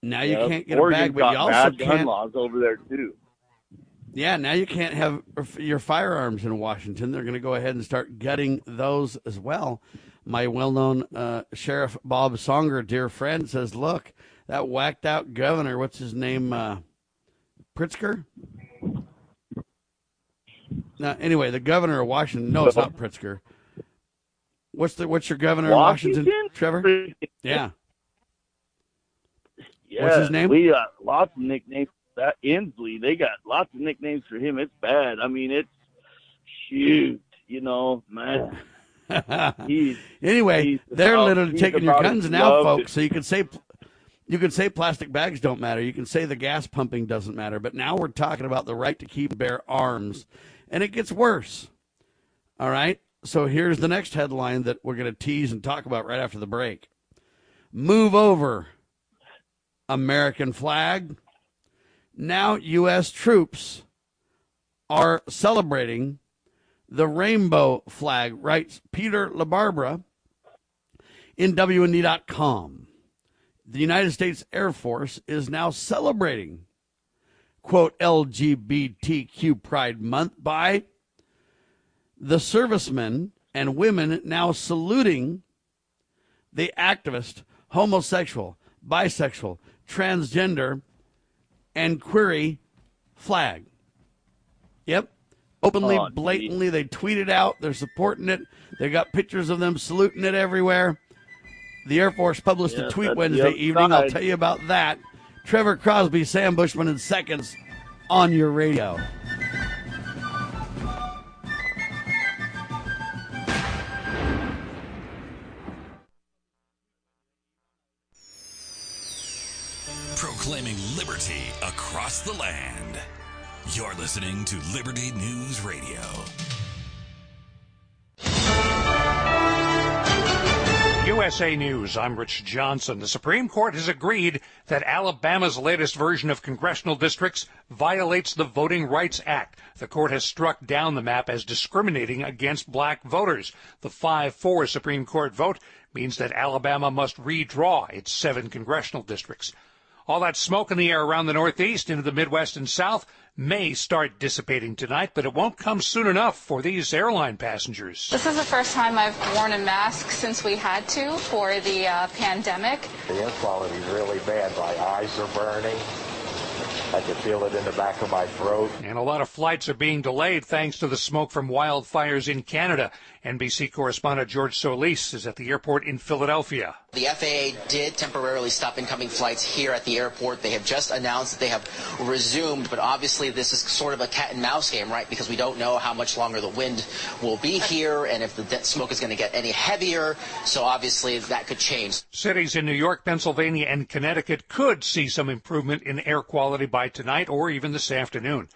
now you can't get Oregon's a bag, but you also can't. laws over there too. Yeah, now you can't have your firearms in Washington. They're going to go ahead and start gutting those as well. My well known uh, Sheriff Bob Songer, dear friend, says, Look, that whacked out governor, what's his name? Uh, Pritzker? Now, anyway, the governor of Washington, no, it's not Pritzker. What's the what's your governor of Washington, Washington? Trevor? Yeah. Yeah, What's his name? We got lots of nicknames. That Inslee, they got lots of nicknames for him. It's bad. I mean, it's shoot. You know, man. he's anyway, he's they're about- literally taking your guns now, folks. So you can say you can say plastic bags don't matter. You can say the gas pumping doesn't matter. But now we're talking about the right to keep bear arms, and it gets worse. All right. So here's the next headline that we're going to tease and talk about right after the break. Move over, American flag. Now U.S. troops are celebrating the rainbow flag, writes Peter LaBarbera in WND.com. The United States Air Force is now celebrating, quote, LGBTQ Pride Month by the servicemen and women now saluting the activist, homosexual, bisexual, transgender, and query flag. Yep. Openly, Oh, blatantly, they tweet it out. They're supporting it. They got pictures of them saluting it everywhere. The Air Force published a tweet Wednesday evening. I'll tell you about that. Trevor Crosby, Sam Bushman in seconds on your radio. Proclaiming liberty across the land. You're listening to Liberty News Radio. USA News, I'm Rich Johnson. The Supreme Court has agreed that Alabama's latest version of congressional districts violates the Voting Rights Act. The court has struck down the map as discriminating against black voters. The 5-4 Supreme Court vote means that Alabama must redraw its seven congressional districts. All that smoke in the air around the Northeast into the Midwest and South may start dissipating tonight, but it won't come soon enough for these airline passengers. This is the first time I've worn a mask since we had to for the uh, pandemic. The air quality is really bad. My eyes are burning. I can feel it in the back of my throat. And a lot of flights are being delayed thanks to the smoke from wildfires in Canada. NBC correspondent George Solis is at the airport in Philadelphia. The FAA did temporarily stop incoming flights here at the airport. They have just announced that they have resumed, but obviously this is sort of a cat and mouse game, right? Because we don't know how much longer the wind will be here and if the smoke is going to get any heavier. So obviously that could change. Cities in New York, Pennsylvania, and Connecticut could see some improvement in air quality by tonight or even this afternoon.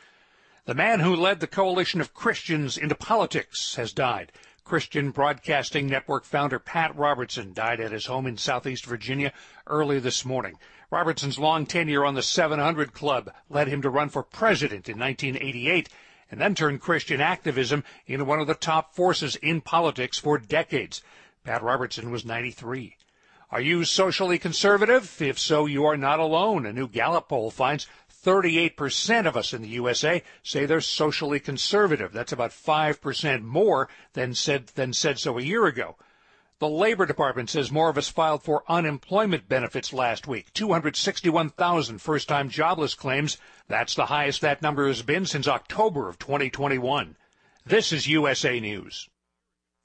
The man who led the coalition of Christians into politics has died. Christian Broadcasting Network founder Pat Robertson died at his home in southeast Virginia early this morning. Robertson's long tenure on the 700 Club led him to run for president in 1988 and then turned Christian activism into one of the top forces in politics for decades. Pat Robertson was 93. Are you socially conservative? If so, you are not alone. A new Gallup poll finds 38% of us in the USA say they're socially conservative. That's about 5% more than said, than said so a year ago. The Labor Department says more of us filed for unemployment benefits last week. 261,000 first-time jobless claims. That's the highest that number has been since October of 2021. This is USA News.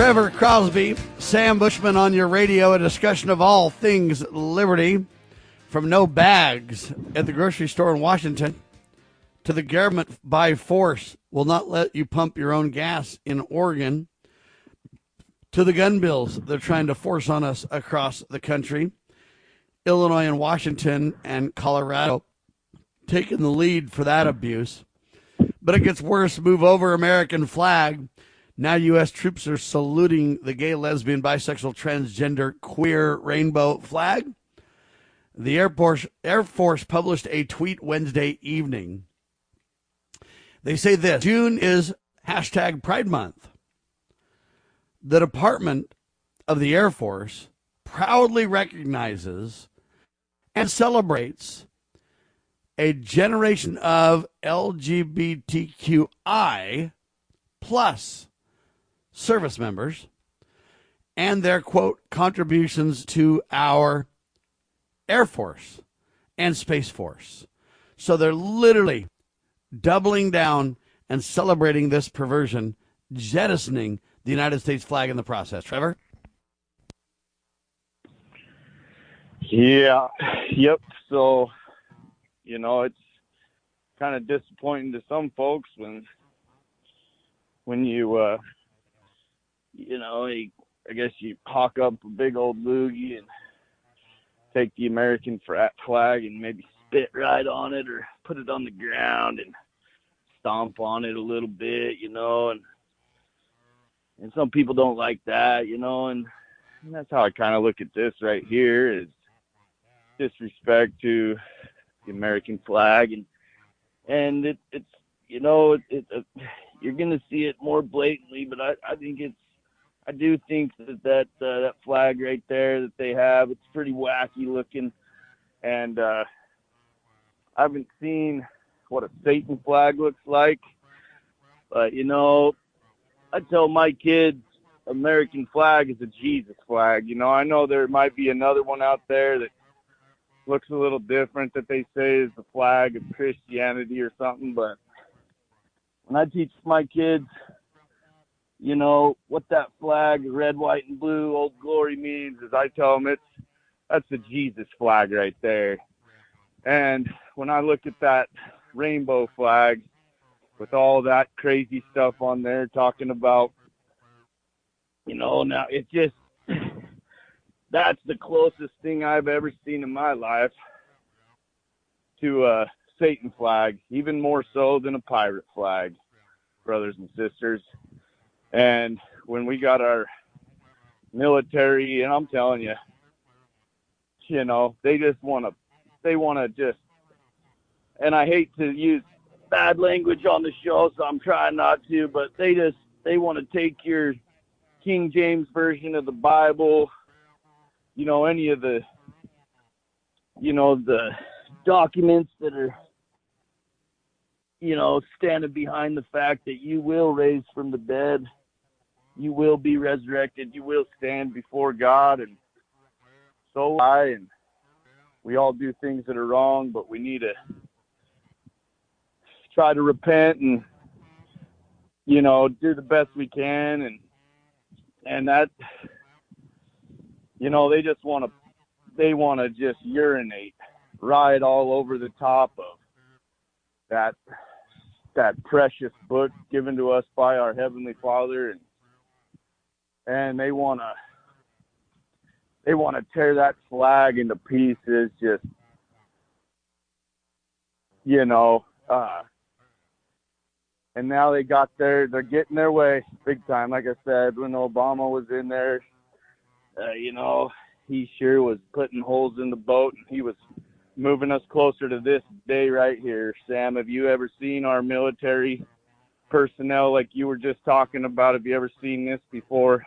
Trevor Crosby, Sam Bushman on your radio, a discussion of all things liberty, from no bags at the grocery store in Washington to the government by force will not let you pump your own gas in Oregon to the gun bills they're trying to force on us across the country. Illinois and Washington and Colorado taking the lead for that abuse. But it gets worse. Move over American flag. Now, U.S. troops are saluting the gay, lesbian, bisexual, transgender, queer rainbow flag. The Air Force, Air Force published a tweet Wednesday evening. They say this June is hashtag Pride Month. The Department of the Air Force proudly recognizes and celebrates a generation of LGBTQI plus service members and their quote contributions to our Air Force and Space Force. So they're literally doubling down and celebrating this perversion, jettisoning the United States flag in the process. Trevor? Yeah. Yep. So, you know, it's kind of disappointing to some folks when when you uh you know, he, I guess you hawk up a big old loogie and take the American flag and maybe spit right on it or put it on the ground and stomp on it a little bit, you know, and and some people don't like that, you know, and, and that's how I kind of look at this right here is disrespect to the American flag, and and it, it's you know it, it uh, you're gonna see it more blatantly, but I I think it's I do think that that uh, that flag right there that they have it's pretty wacky looking, and uh, I haven't seen what a Satan flag looks like, but you know I tell my kids American flag is a Jesus flag. You know, I know there might be another one out there that looks a little different that they say is the flag of Christianity or something, but when I teach my kids, you know, what that flag, red, white, and blue, old glory means is I tell them it's that's the Jesus flag right there. And when I look at that rainbow flag with all that crazy stuff on there talking about you know, now it just that's the closest thing I've ever seen in my life to a Satan flag, even more so than a pirate flag, brothers and sisters. And when we got our military, and I'm telling you, you know, they just want to, they want to just, and I hate to use bad language on the show, so I'm trying not to, but they just, they want to take your King James version of the Bible, you know, any of the, you know, the documents that are, you know, standing behind the fact that you will raise from the dead, you will be resurrected, you will stand before God, and so I, and we all do things that are wrong, but we need to try to repent and, you know, do the best we can and and that you know they just want to they want to just urinate right all over the top of that that precious book given to us by our heavenly father and and they want to they want to tear that flag into pieces just you know uh and now they got their they're getting their way big time. Like I said, when Obama was in there, uh, you know, he sure was putting holes in the boat, and he was moving us closer to this day right here. Sam, have you ever seen our military personnel like you were just talking about? Have you ever seen this before?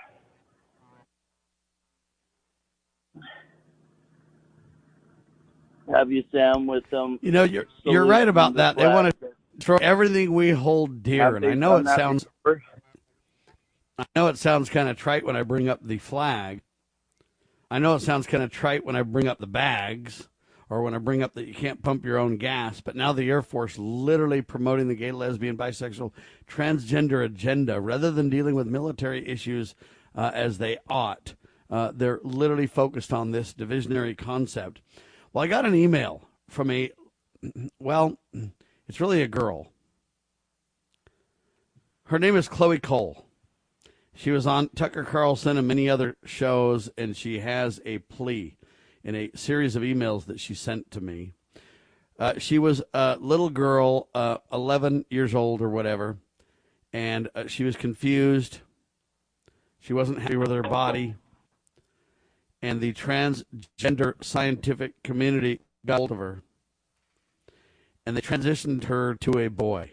Have you, Sam, with them? You know, you're you're right about that. They want to throw everything we hold dear. And I know it sounds before? I know it sounds kind of trite when I bring up the flag. I know it sounds kind of trite when I bring up the bags or when I bring up that you can't pump your own gas, but now the Air Force literally promoting the gay, lesbian, bisexual, transgender agenda rather than dealing with military issues uh, as they ought. Uh, they're literally focused on this divisionary concept. Well, I got an email from a, well, it's really a girl. Her name is Chloe Cole. She was on Tucker Carlson and many other shows, and she has a plea in a series of emails that she sent to me. Uh, she was a little girl, uh, 11 years old or whatever, and uh, she was confused. She wasn't happy with her body. And the transgender scientific community got hold of her and they transitioned her to a boy.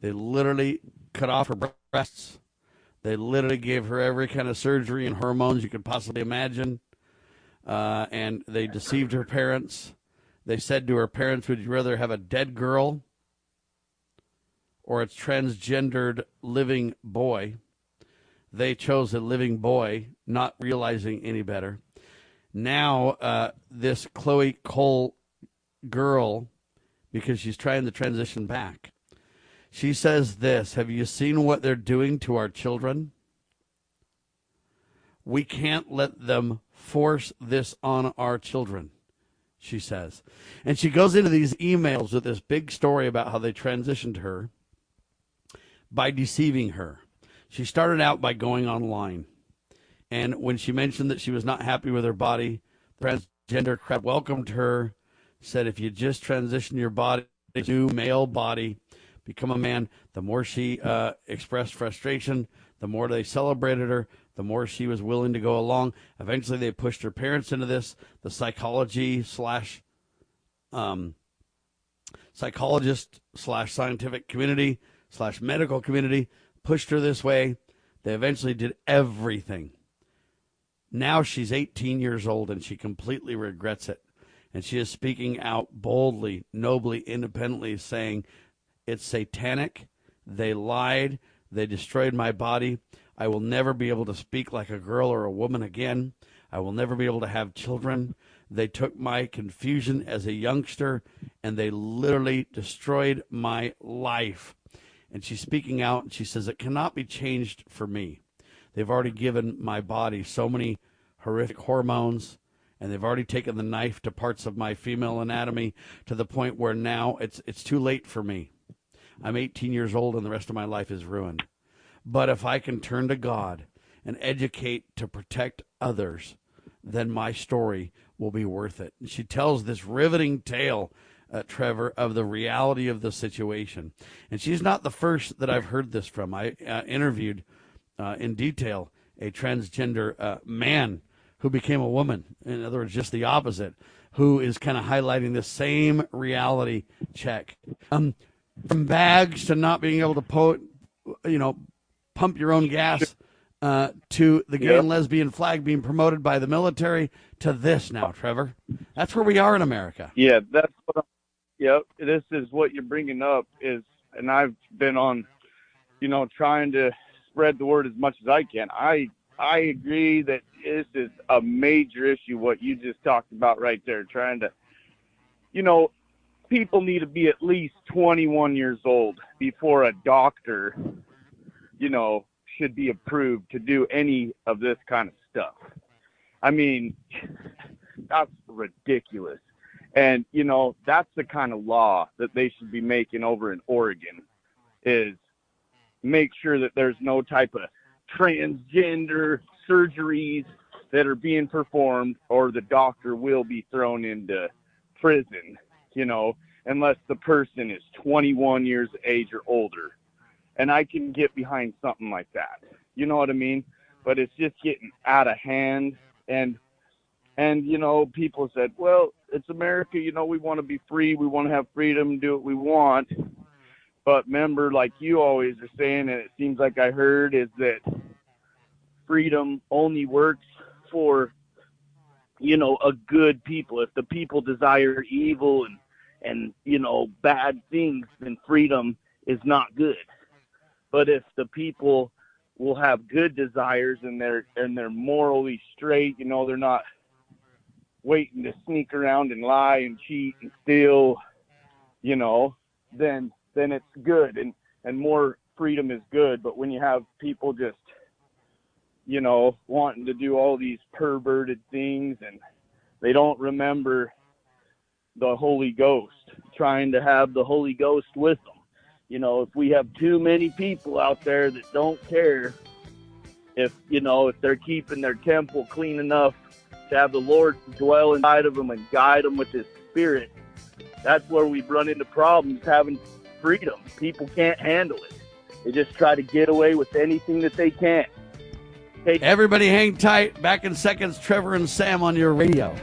They literally cut off her breasts. They literally gave her every kind of surgery and hormones you could possibly imagine. Uh, and they deceived her parents. They said to her parents, Would you rather have a dead girl or a transgendered living boy? They chose a living boy, not realizing any better. Now, uh, this Chloe Cole girl because she's trying to transition back. She says this Have you seen what they're doing to our children? We can't let them force this on our children, she says. And she goes into these emails with this big story about how they transitioned her by deceiving her. She started out by going online. And when she mentioned that she was not happy with her body, transgender crap welcomed her said if you just transition your body to male body, become a man, the more she uh, expressed frustration, The more they celebrated her, the more she was willing to go along. Eventually, they pushed her parents into this. The psychology slash um, psychologist slash scientific community slash medical community pushed her this way. They eventually did everything. Now she's 18 years old and she completely regrets it. And she is speaking out boldly, nobly, independently, saying, It's satanic. They lied. They destroyed my body. I will never be able to speak like a girl or a woman again. I will never be able to have children. They took my confusion as a youngster and they literally destroyed my life. And she's speaking out and she says, It cannot be changed for me. They've already given my body so many horrific hormones and they've already taken the knife to parts of my female anatomy to the point where now it's it's too late for me. I'm 18 years old and the rest of my life is ruined. But if I can turn to God and educate to protect others, then my story will be worth it. And she tells this riveting tale, uh, Trevor, of the reality of the situation. And she's not the first that I've heard this from. I uh, interviewed uh, in detail a transgender uh, man who became a woman. In other words, just the opposite, who is kind of highlighting the same reality check. Um, from bags to not being able to po- you know, pump your own gas, uh, to the gay Yep. and lesbian flag being promoted by the military, to this now, Trevor. That's where we are in America. Yeah, that's what. I'm, yep, this is what you're bringing up is, and I've been on, you know, trying to spread the word as much as I can. I I agree that this is a major issue. What you just talked about right there, trying to, you know, people need to be at least 21 years old before a doctor, you know, should be approved to do any of this kind of stuff. I mean, that's ridiculous. And you know, that's the kind of law that they should be making over in Oregon is make sure that there's no type of transgender surgeries that are being performed or the doctor will be thrown into prison, you know, unless the person is 21 years of age or older. And I can get behind something like that. You know what I mean? But it's just getting out of hand and and you know people said well it's america you know we want to be free we want to have freedom do what we want but remember like you always are saying and it seems like i heard is that freedom only works for you know a good people if the people desire evil and and you know bad things then freedom is not good but if the people will have good desires and they're and they're morally straight you know they're not waiting to sneak around and lie and cheat and steal you know then then it's good. And and more freedom is good. But when you have people just you know wanting to do all these perverted things and they don't remember the holy ghost trying to have the holy ghost with them you know if we have too many people out there that don't care if you know if they're keeping their temple clean enough to have the lord dwell inside of them and guide them with his spirit that's where we run into problems having freedom people can't handle it they just try to get away with anything that they can Take- Everybody hang tight. Back in seconds, Trevor and Sam on your radio.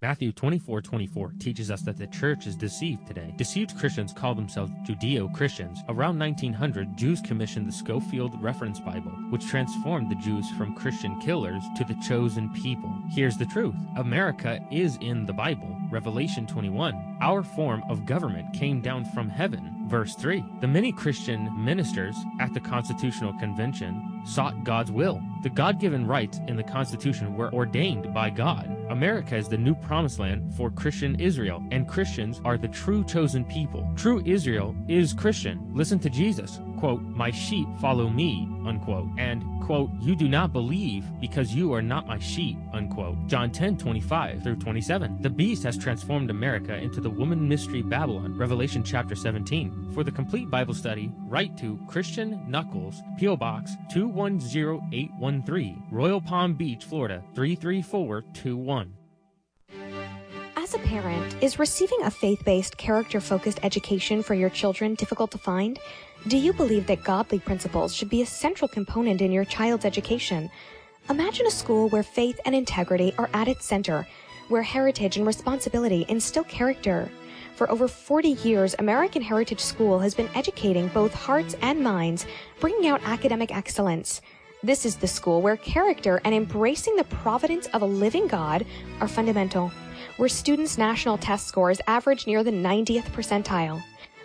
Matthew 24 24 teaches us that the church is deceived today. Deceived Christians call themselves Judeo Christians. Around 1900, Jews commissioned the Scofield Reference Bible, which transformed the Jews from Christian killers to the chosen people. Here's the truth America is in the Bible. Revelation 21. Our form of government came down from heaven. Verse 3 The many Christian ministers at the Constitutional Convention sought God's will. The God given rights in the Constitution were ordained by God. America is the new promised land for Christian Israel, and Christians are the true chosen people. True Israel is Christian. Listen to Jesus. Quote, My sheep follow me, unquote. And, quote, You do not believe because you are not my sheep, unquote. John 10, 25 through 27. The beast has transformed America into the woman mystery Babylon, Revelation chapter 17. For the complete Bible study, write to Christian Knuckles, P.O. Box 210813, Royal Palm Beach, Florida 33421. As a parent, is receiving a faith based, character focused education for your children difficult to find? Do you believe that godly principles should be a central component in your child's education? Imagine a school where faith and integrity are at its center, where heritage and responsibility instill character. For over 40 years, American Heritage School has been educating both hearts and minds, bringing out academic excellence. This is the school where character and embracing the providence of a living God are fundamental, where students' national test scores average near the 90th percentile.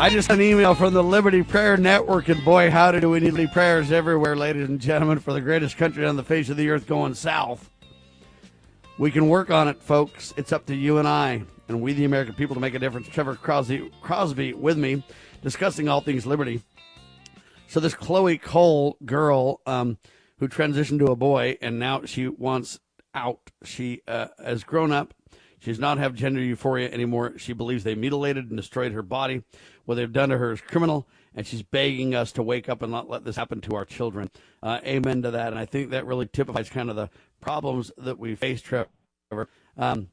I just got an email from the Liberty Prayer Network, and boy, howdy do we need prayers everywhere, ladies and gentlemen, for the greatest country on the face of the earth going south. We can work on it, folks. It's up to you and I and we the American people to make a difference. Trevor Crosby, Crosby with me, discussing all things liberty. So this Chloe Cole girl um, who transitioned to a boy and now she wants out. She uh, has grown up. She does not have gender euphoria anymore. She believes they mutilated and destroyed her body. What they've done to her is criminal, and she's begging us to wake up and not let this happen to our children. Uh, amen to that. And I think that really typifies kind of the problems that we face, Trevor. Um,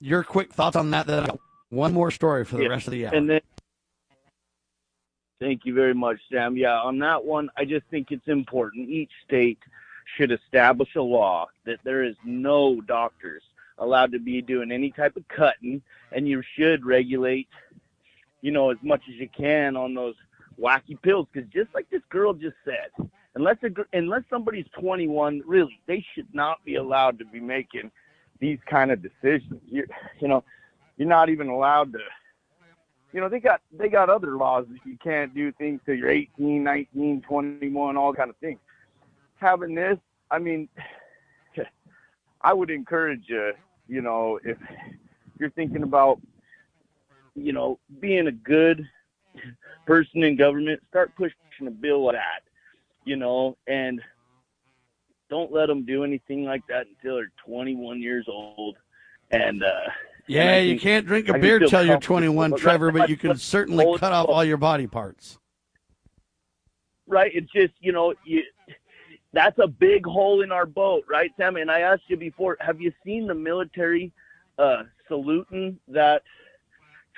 your quick thoughts on that. Then one more story for the Yeah, rest of the hour. And then, thank you very much, Sam. Yeah, on that one, I just think it's important. Each state should establish a law that there is no doctors allowed to be doing any type of cutting, and you should regulate, you know, as much as you can on those wacky pills. Because just like this girl just said, unless a, unless somebody's 21, really, they should not be allowed to be making these kind of decisions. You you know, you're not even allowed to. You know, they got they got other laws that you can't do things till you're 18, 19, 21, all kind of things. Having this, I mean, I would encourage you. You know, if you're thinking about, you know, being a good person in government, start pushing a bill like that. You know, and don't let them do anything like that until they're 21 years old. And uh, yeah, and you think- can't drink a beer till you're 21, Trevor, but you can certainly cut off all your body parts. right? It's just you know you. That's a big hole in our boat, right, Sam? And I asked you before, have you seen the military uh, saluting that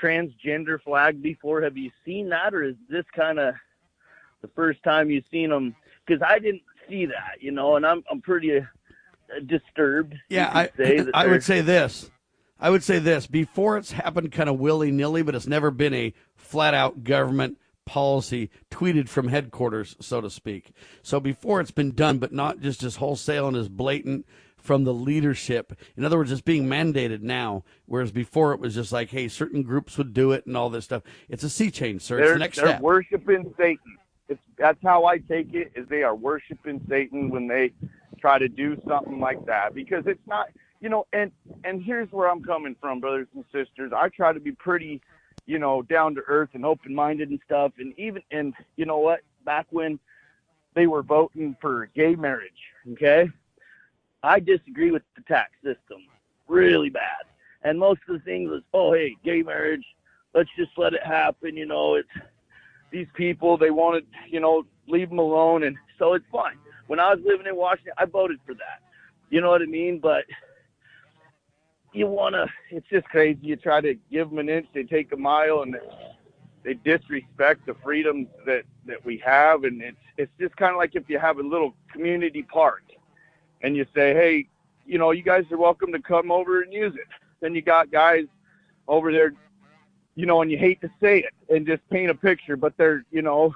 transgender flag before? Have you seen that, or is this kind of the first time you've seen them? Because I didn't see that, you know, and I'm I'm pretty uh, disturbed. Yeah, I, I would say this. I would say this. Before it's happened kind of willy nilly, but it's never been a flat out government policy tweeted from headquarters, so to speak. So before it's been done, but not just as wholesale and as blatant from the leadership. In other words, it's being mandated now, whereas before it was just like, hey, certain groups would do it and all this stuff. It's a sea change, sir. They're, the next step. they're step. worshiping Satan. It's that's how I take it. Is they are worshiping Satan when they try to do something like that because it's not, you know. And and here's where I'm coming from, brothers and sisters. I try to be pretty, you know, down to earth and open minded and stuff. And even and you know what? Back when they were voting for gay marriage, okay, I disagree with the tax system really bad. And most of the things is, oh hey, gay marriage, let's just let it happen. You know, it's these people they want to, you know, leave them alone, and so it's fine. When I was living in Washington, I voted for that. You know what I mean? But you wanna, it's just crazy. You try to give them an inch, they take a mile, and they disrespect the freedoms that that we have, and it's it's just kind of like if you have a little community park, and you say, hey, you know, you guys are welcome to come over and use it. Then you got guys over there, you know, and you hate to say it and just paint a picture, but they're, you know,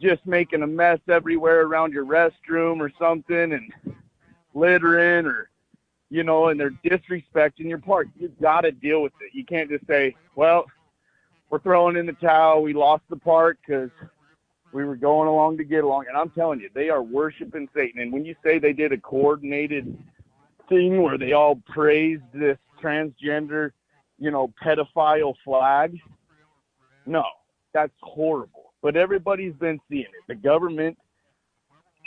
just making a mess everywhere around your restroom or something and littering or, you know, and they're disrespecting your park. You've got to deal with it. You can't just say, well, we're throwing in the towel. We lost the park because We were going along to get along, and I'm telling you, they are worshiping Satan. And when you say they did a coordinated thing where they all praised this transgender, you know, pedophile flag, no, that's horrible. But everybody's been seeing it. The government,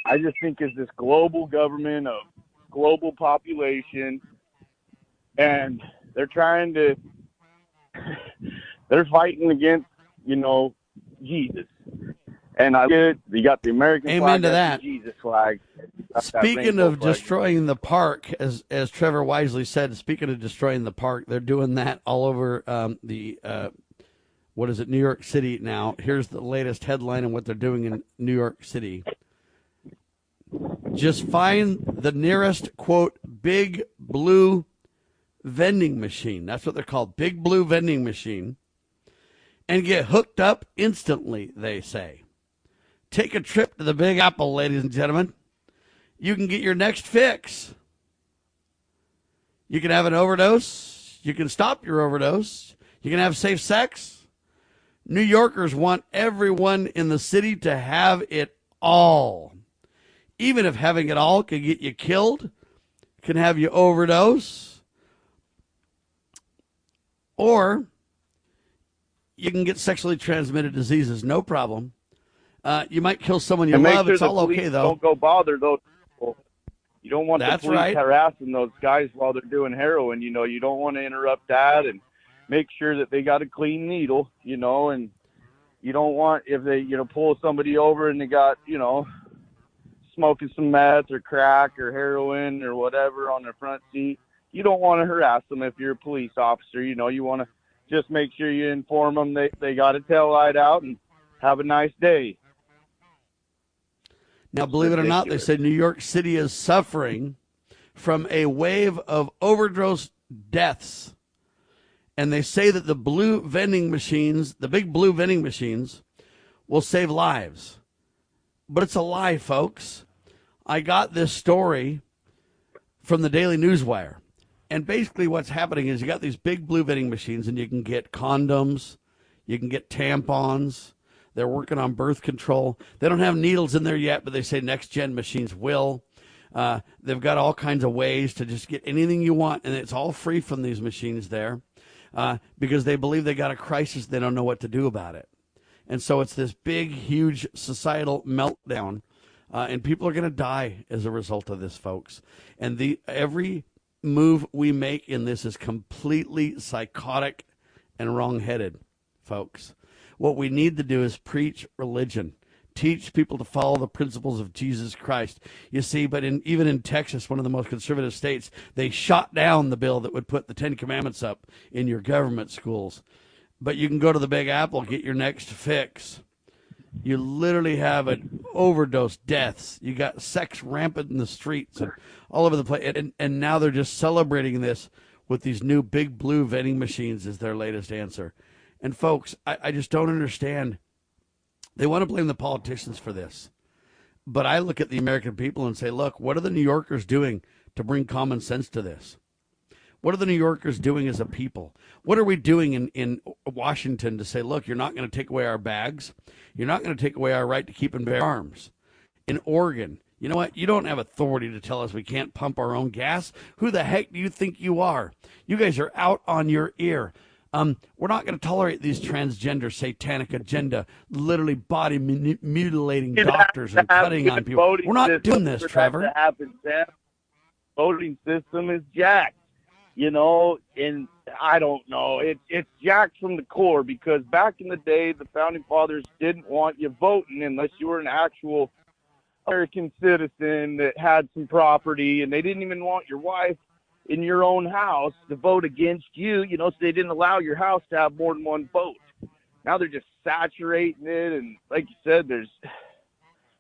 I just think, is this global government of global population, and they're trying to, they're fighting against, you know, Jesus. And I it. You got the American Amen flag, to that. Jesus flag. Speaking of flag. destroying the park, as as Trevor wisely said, speaking of destroying the park, they're doing that all over um, the uh, what is it, New York City now. Here's the latest headline on what they're doing in New York City. Just find the nearest quote big blue vending machine. That's what they're called, big blue vending machine, and get hooked up instantly. They say. Take a trip to the Big Apple, ladies and gentlemen you can get your next fix. You can have an overdose. You can stop your overdose. You can have safe sex. New Yorkers want everyone in the city to have it all. Even if having it all can get you killed, can have you overdose, or you can get sexually transmitted diseases, no problem. Uh, you might kill someone you and love. sure It's all okay, though. Don't go bother those people. You don't want That's the police right. harassing those guys while they're doing heroin. You know, you don't want to interrupt that and make sure that they got a clean needle. You know, and you don't want if they you know pull somebody over and they got you know smoking some meth or crack or heroin or whatever on their front seat. You don't want to harass them if you're a police officer. You know, you want to just make sure you inform them they they got a tail light out and have a nice day. Now, believe it or not, they said New York City is suffering from a wave of overdose deaths. And they say that the blue vending machines, the big blue vending machines, will save lives. But it's a lie, folks. I got this story from the Daily Newswire. And basically, what's happening is you got these big blue vending machines, and you can get condoms, you can get tampons. They're working on birth control. They don't have needles in there yet, but they say next gen machines will. Uh, they've got all kinds of ways to just get anything you want, and it's all free from these machines there uh, because they believe they got a crisis. They don't know what to do about it. And so it's this big, huge societal meltdown, uh, and people are going to die as a result of this, folks. And the every move we make in this is completely psychotic and wrong-headed, folks. What we need to do is preach religion. Teach people to follow the principles of Jesus Christ. You see, but in, even in Texas, one of the most conservative states, they shot down the bill that would put the Ten Commandments up in your government schools. But you can go to the Big Apple, get your next fix. You literally have an overdose deaths. You got sex rampant in the streets and all over the place. And, and now they're just celebrating this with these new big blue vending machines as their latest answer. And folks, I, I just don't understand. They want to blame the politicians for this. But I look at the American people and say, look, what are the New Yorkers doing to bring common sense to this? What are the New Yorkers doing as a people? What are we doing in, in Washington to say, look, you're not going to take away our bags. You're not going to take away our right to keep and bear arms. In Oregon, you know what? You don't have authority to tell us we can't pump our own gas. Who the heck do you think you are? You guys are out on your ear. Um, we're not going to tolerate these transgender satanic agenda, literally body mutilating It doctors and cutting on people. We're not doing this, Trevor. Happen. Voting system is jacked, you know, and I don't know. It, it's jacked from the core because back in the day, the founding fathers didn't want you voting unless you were an actual American citizen that had some property, and they didn't even want your wife in your own house to vote against you, you know, so they didn't allow your house to have more than one vote. Now they're just saturating it, and like you said, there's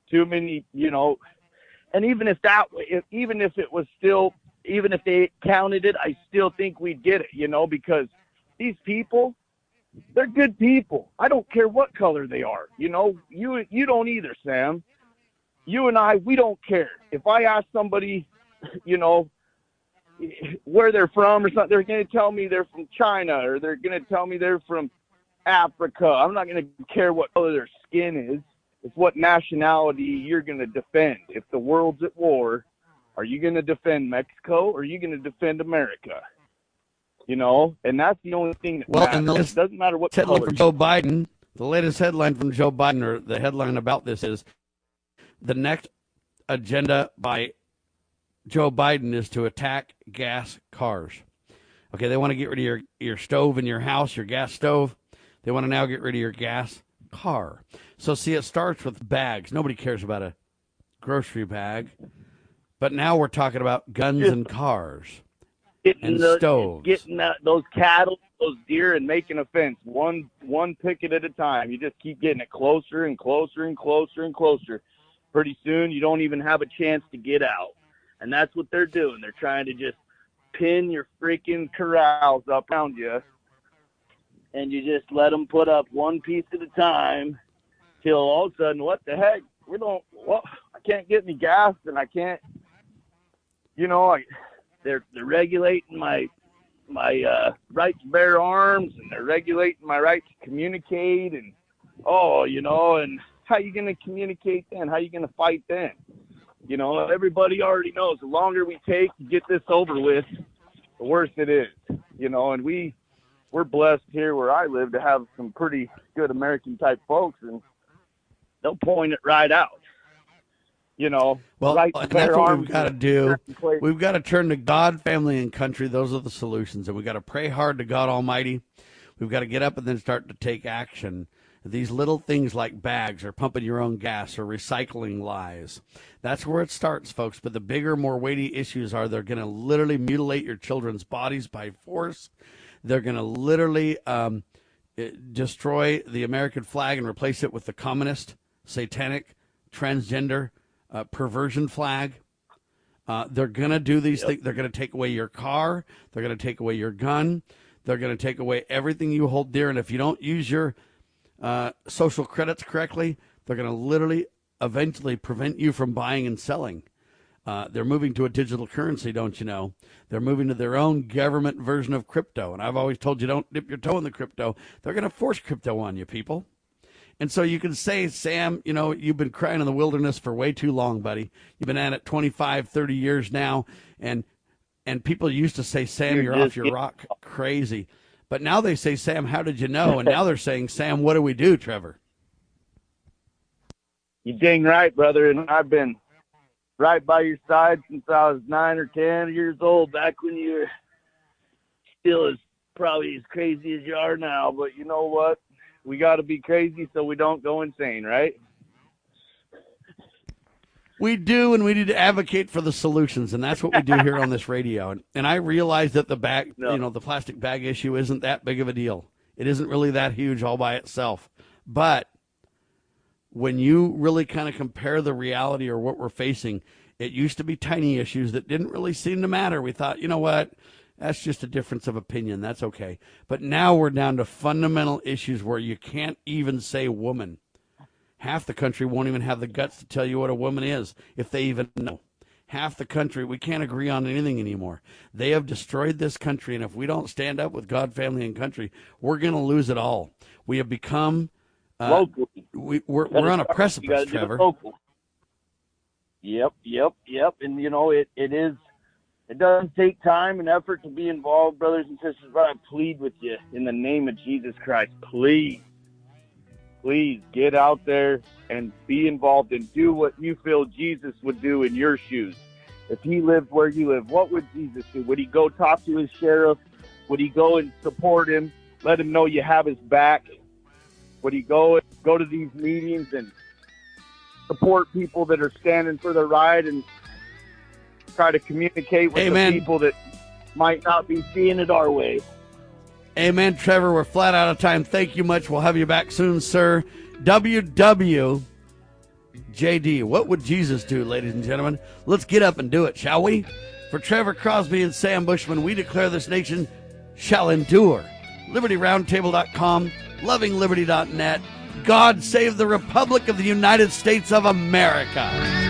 too many, you know, and even if that, if, even if it was still, even if they counted it, I still think we'd get it, you know, because these people, they're good people. I don't care what color they are, you know. You you don't either, Sam. You and I, we don't care. If I ask somebody, you know, where they're from or something, they're going to tell me they're from China or they're going to tell me they're from Africa. I'm not going to care what color their skin is. It's what nationality you're going to defend. If the world's at war, are you going to defend Mexico or are you going to defend America? You know, and that's the only thing that Well, matters. and the it doesn't matter what headline from Joe Biden. The latest headline from Joe Biden, or the headline about this is the next agenda by Joe Biden is to attack gas cars. Okay, they want to get rid of your, your stove in your house, your gas stove. They want to now get rid of your gas car. So, see, it starts with bags. Nobody cares about a grocery bag. But now we're talking about guns and cars getting and the, stoves. getting that, those cattle, those deer, and making a fence one one picket at a time. You just keep getting it closer and closer and closer and closer. Pretty soon, you don't even have a chance to get out, and that's what they're doing. They're trying to just pin your freaking corrals up around you, and you just let them put up one piece at a time, till all of a sudden, what the heck? We don't. Well, I can't get any gas, and I can't. You know, I they're they're regulating my my uh, right to bear arms and they're regulating my right to communicate and oh you know and how you going to communicate then how you going to fight then you know everybody already knows the longer we take to get this over with the worse it is you know and we we're blessed here where I live to have some pretty good American type folks and they'll point it right out you know Well, right that's what we've got to do. We've got to turn to God, family, and country. Those are the solutions. And we've got to pray hard to God Almighty. We've got to get up and then start to take action. These little things like bags or pumping your own gas or recycling lies. That's where it starts, folks. But the bigger, more weighty issues are they're going to literally mutilate your children's bodies by force. They're going to literally um, destroy the American flag and replace it with the communist, satanic, transgender, uh, perversion flag. Uh, they're going to do these things. They're going to take away your car. They're going to take away your gun. They're going to take away everything you hold dear. And if you don't use your uh, social credits correctly, they're going to literally eventually prevent you from buying and selling. Uh, they're moving to a digital currency, don't you know? They're moving to their own government version of crypto. And I've always told you don't dip your toe in the crypto. They're going to force crypto on you, people. And so you can say, Sam, you know, you've been crying in the wilderness for way too long, buddy. You've been at it 25, 30 years now. And and people used to say, Sam, You're you're, off your rock crazy. But now they say, Sam, how did you know? And now they're saying, Sam, what do we do, Trevor? You dang right, brother. And I've been right by your side since I was nine or ten years old, back when you were still as probably as crazy as you are now. But you know what? We got to be crazy so we don't go insane, right? We do, and we need to advocate for the solutions, and that's what we do here on this radio. And, and I realize that the bag, you know, the plastic bag issue isn't that big of a deal. It isn't really that huge all by itself. But when you really kind of compare the reality or what we're facing, it used to be tiny issues that didn't really seem to matter. We thought, you know what? That's just a difference of opinion. That's okay. But now we're down to fundamental issues where you can't even say woman. Half the country won't even have the guts to tell you what a woman is, if they even know. Half the country, we can't agree on anything anymore. They have destroyed this country, and if we don't stand up with God, family, and country, we're going to lose it all. We have become. Uh, Locally. we, we're, we're on a precipice, do Trevor. local. Yep, yep, yep. And you know, it, it is it doesn't take time and effort to be involved, brothers and sisters, but I plead with you in the name of Jesus Christ, please, please get out there and be involved and do what you feel Jesus would do in your shoes. If he lived where you live, what would Jesus do? Would he go talk to his sheriff? Would he go and support him? Let him know you have his back? Would he go go to these meetings and support people that are standing for the right and try to communicate with Amen. the people that might not be seeing it our way? Amen, Trevor. We're flat out of time. Thank you much. We'll have you back soon, sir. WWJD. What would Jesus do, ladies and gentlemen? Let's get up and do it, shall we? For Trevor Crosby and Sam Bushman, we declare this nation shall endure. LibertyRoundtable.com, lovingliberty.net. God save the Republic of the United States of America.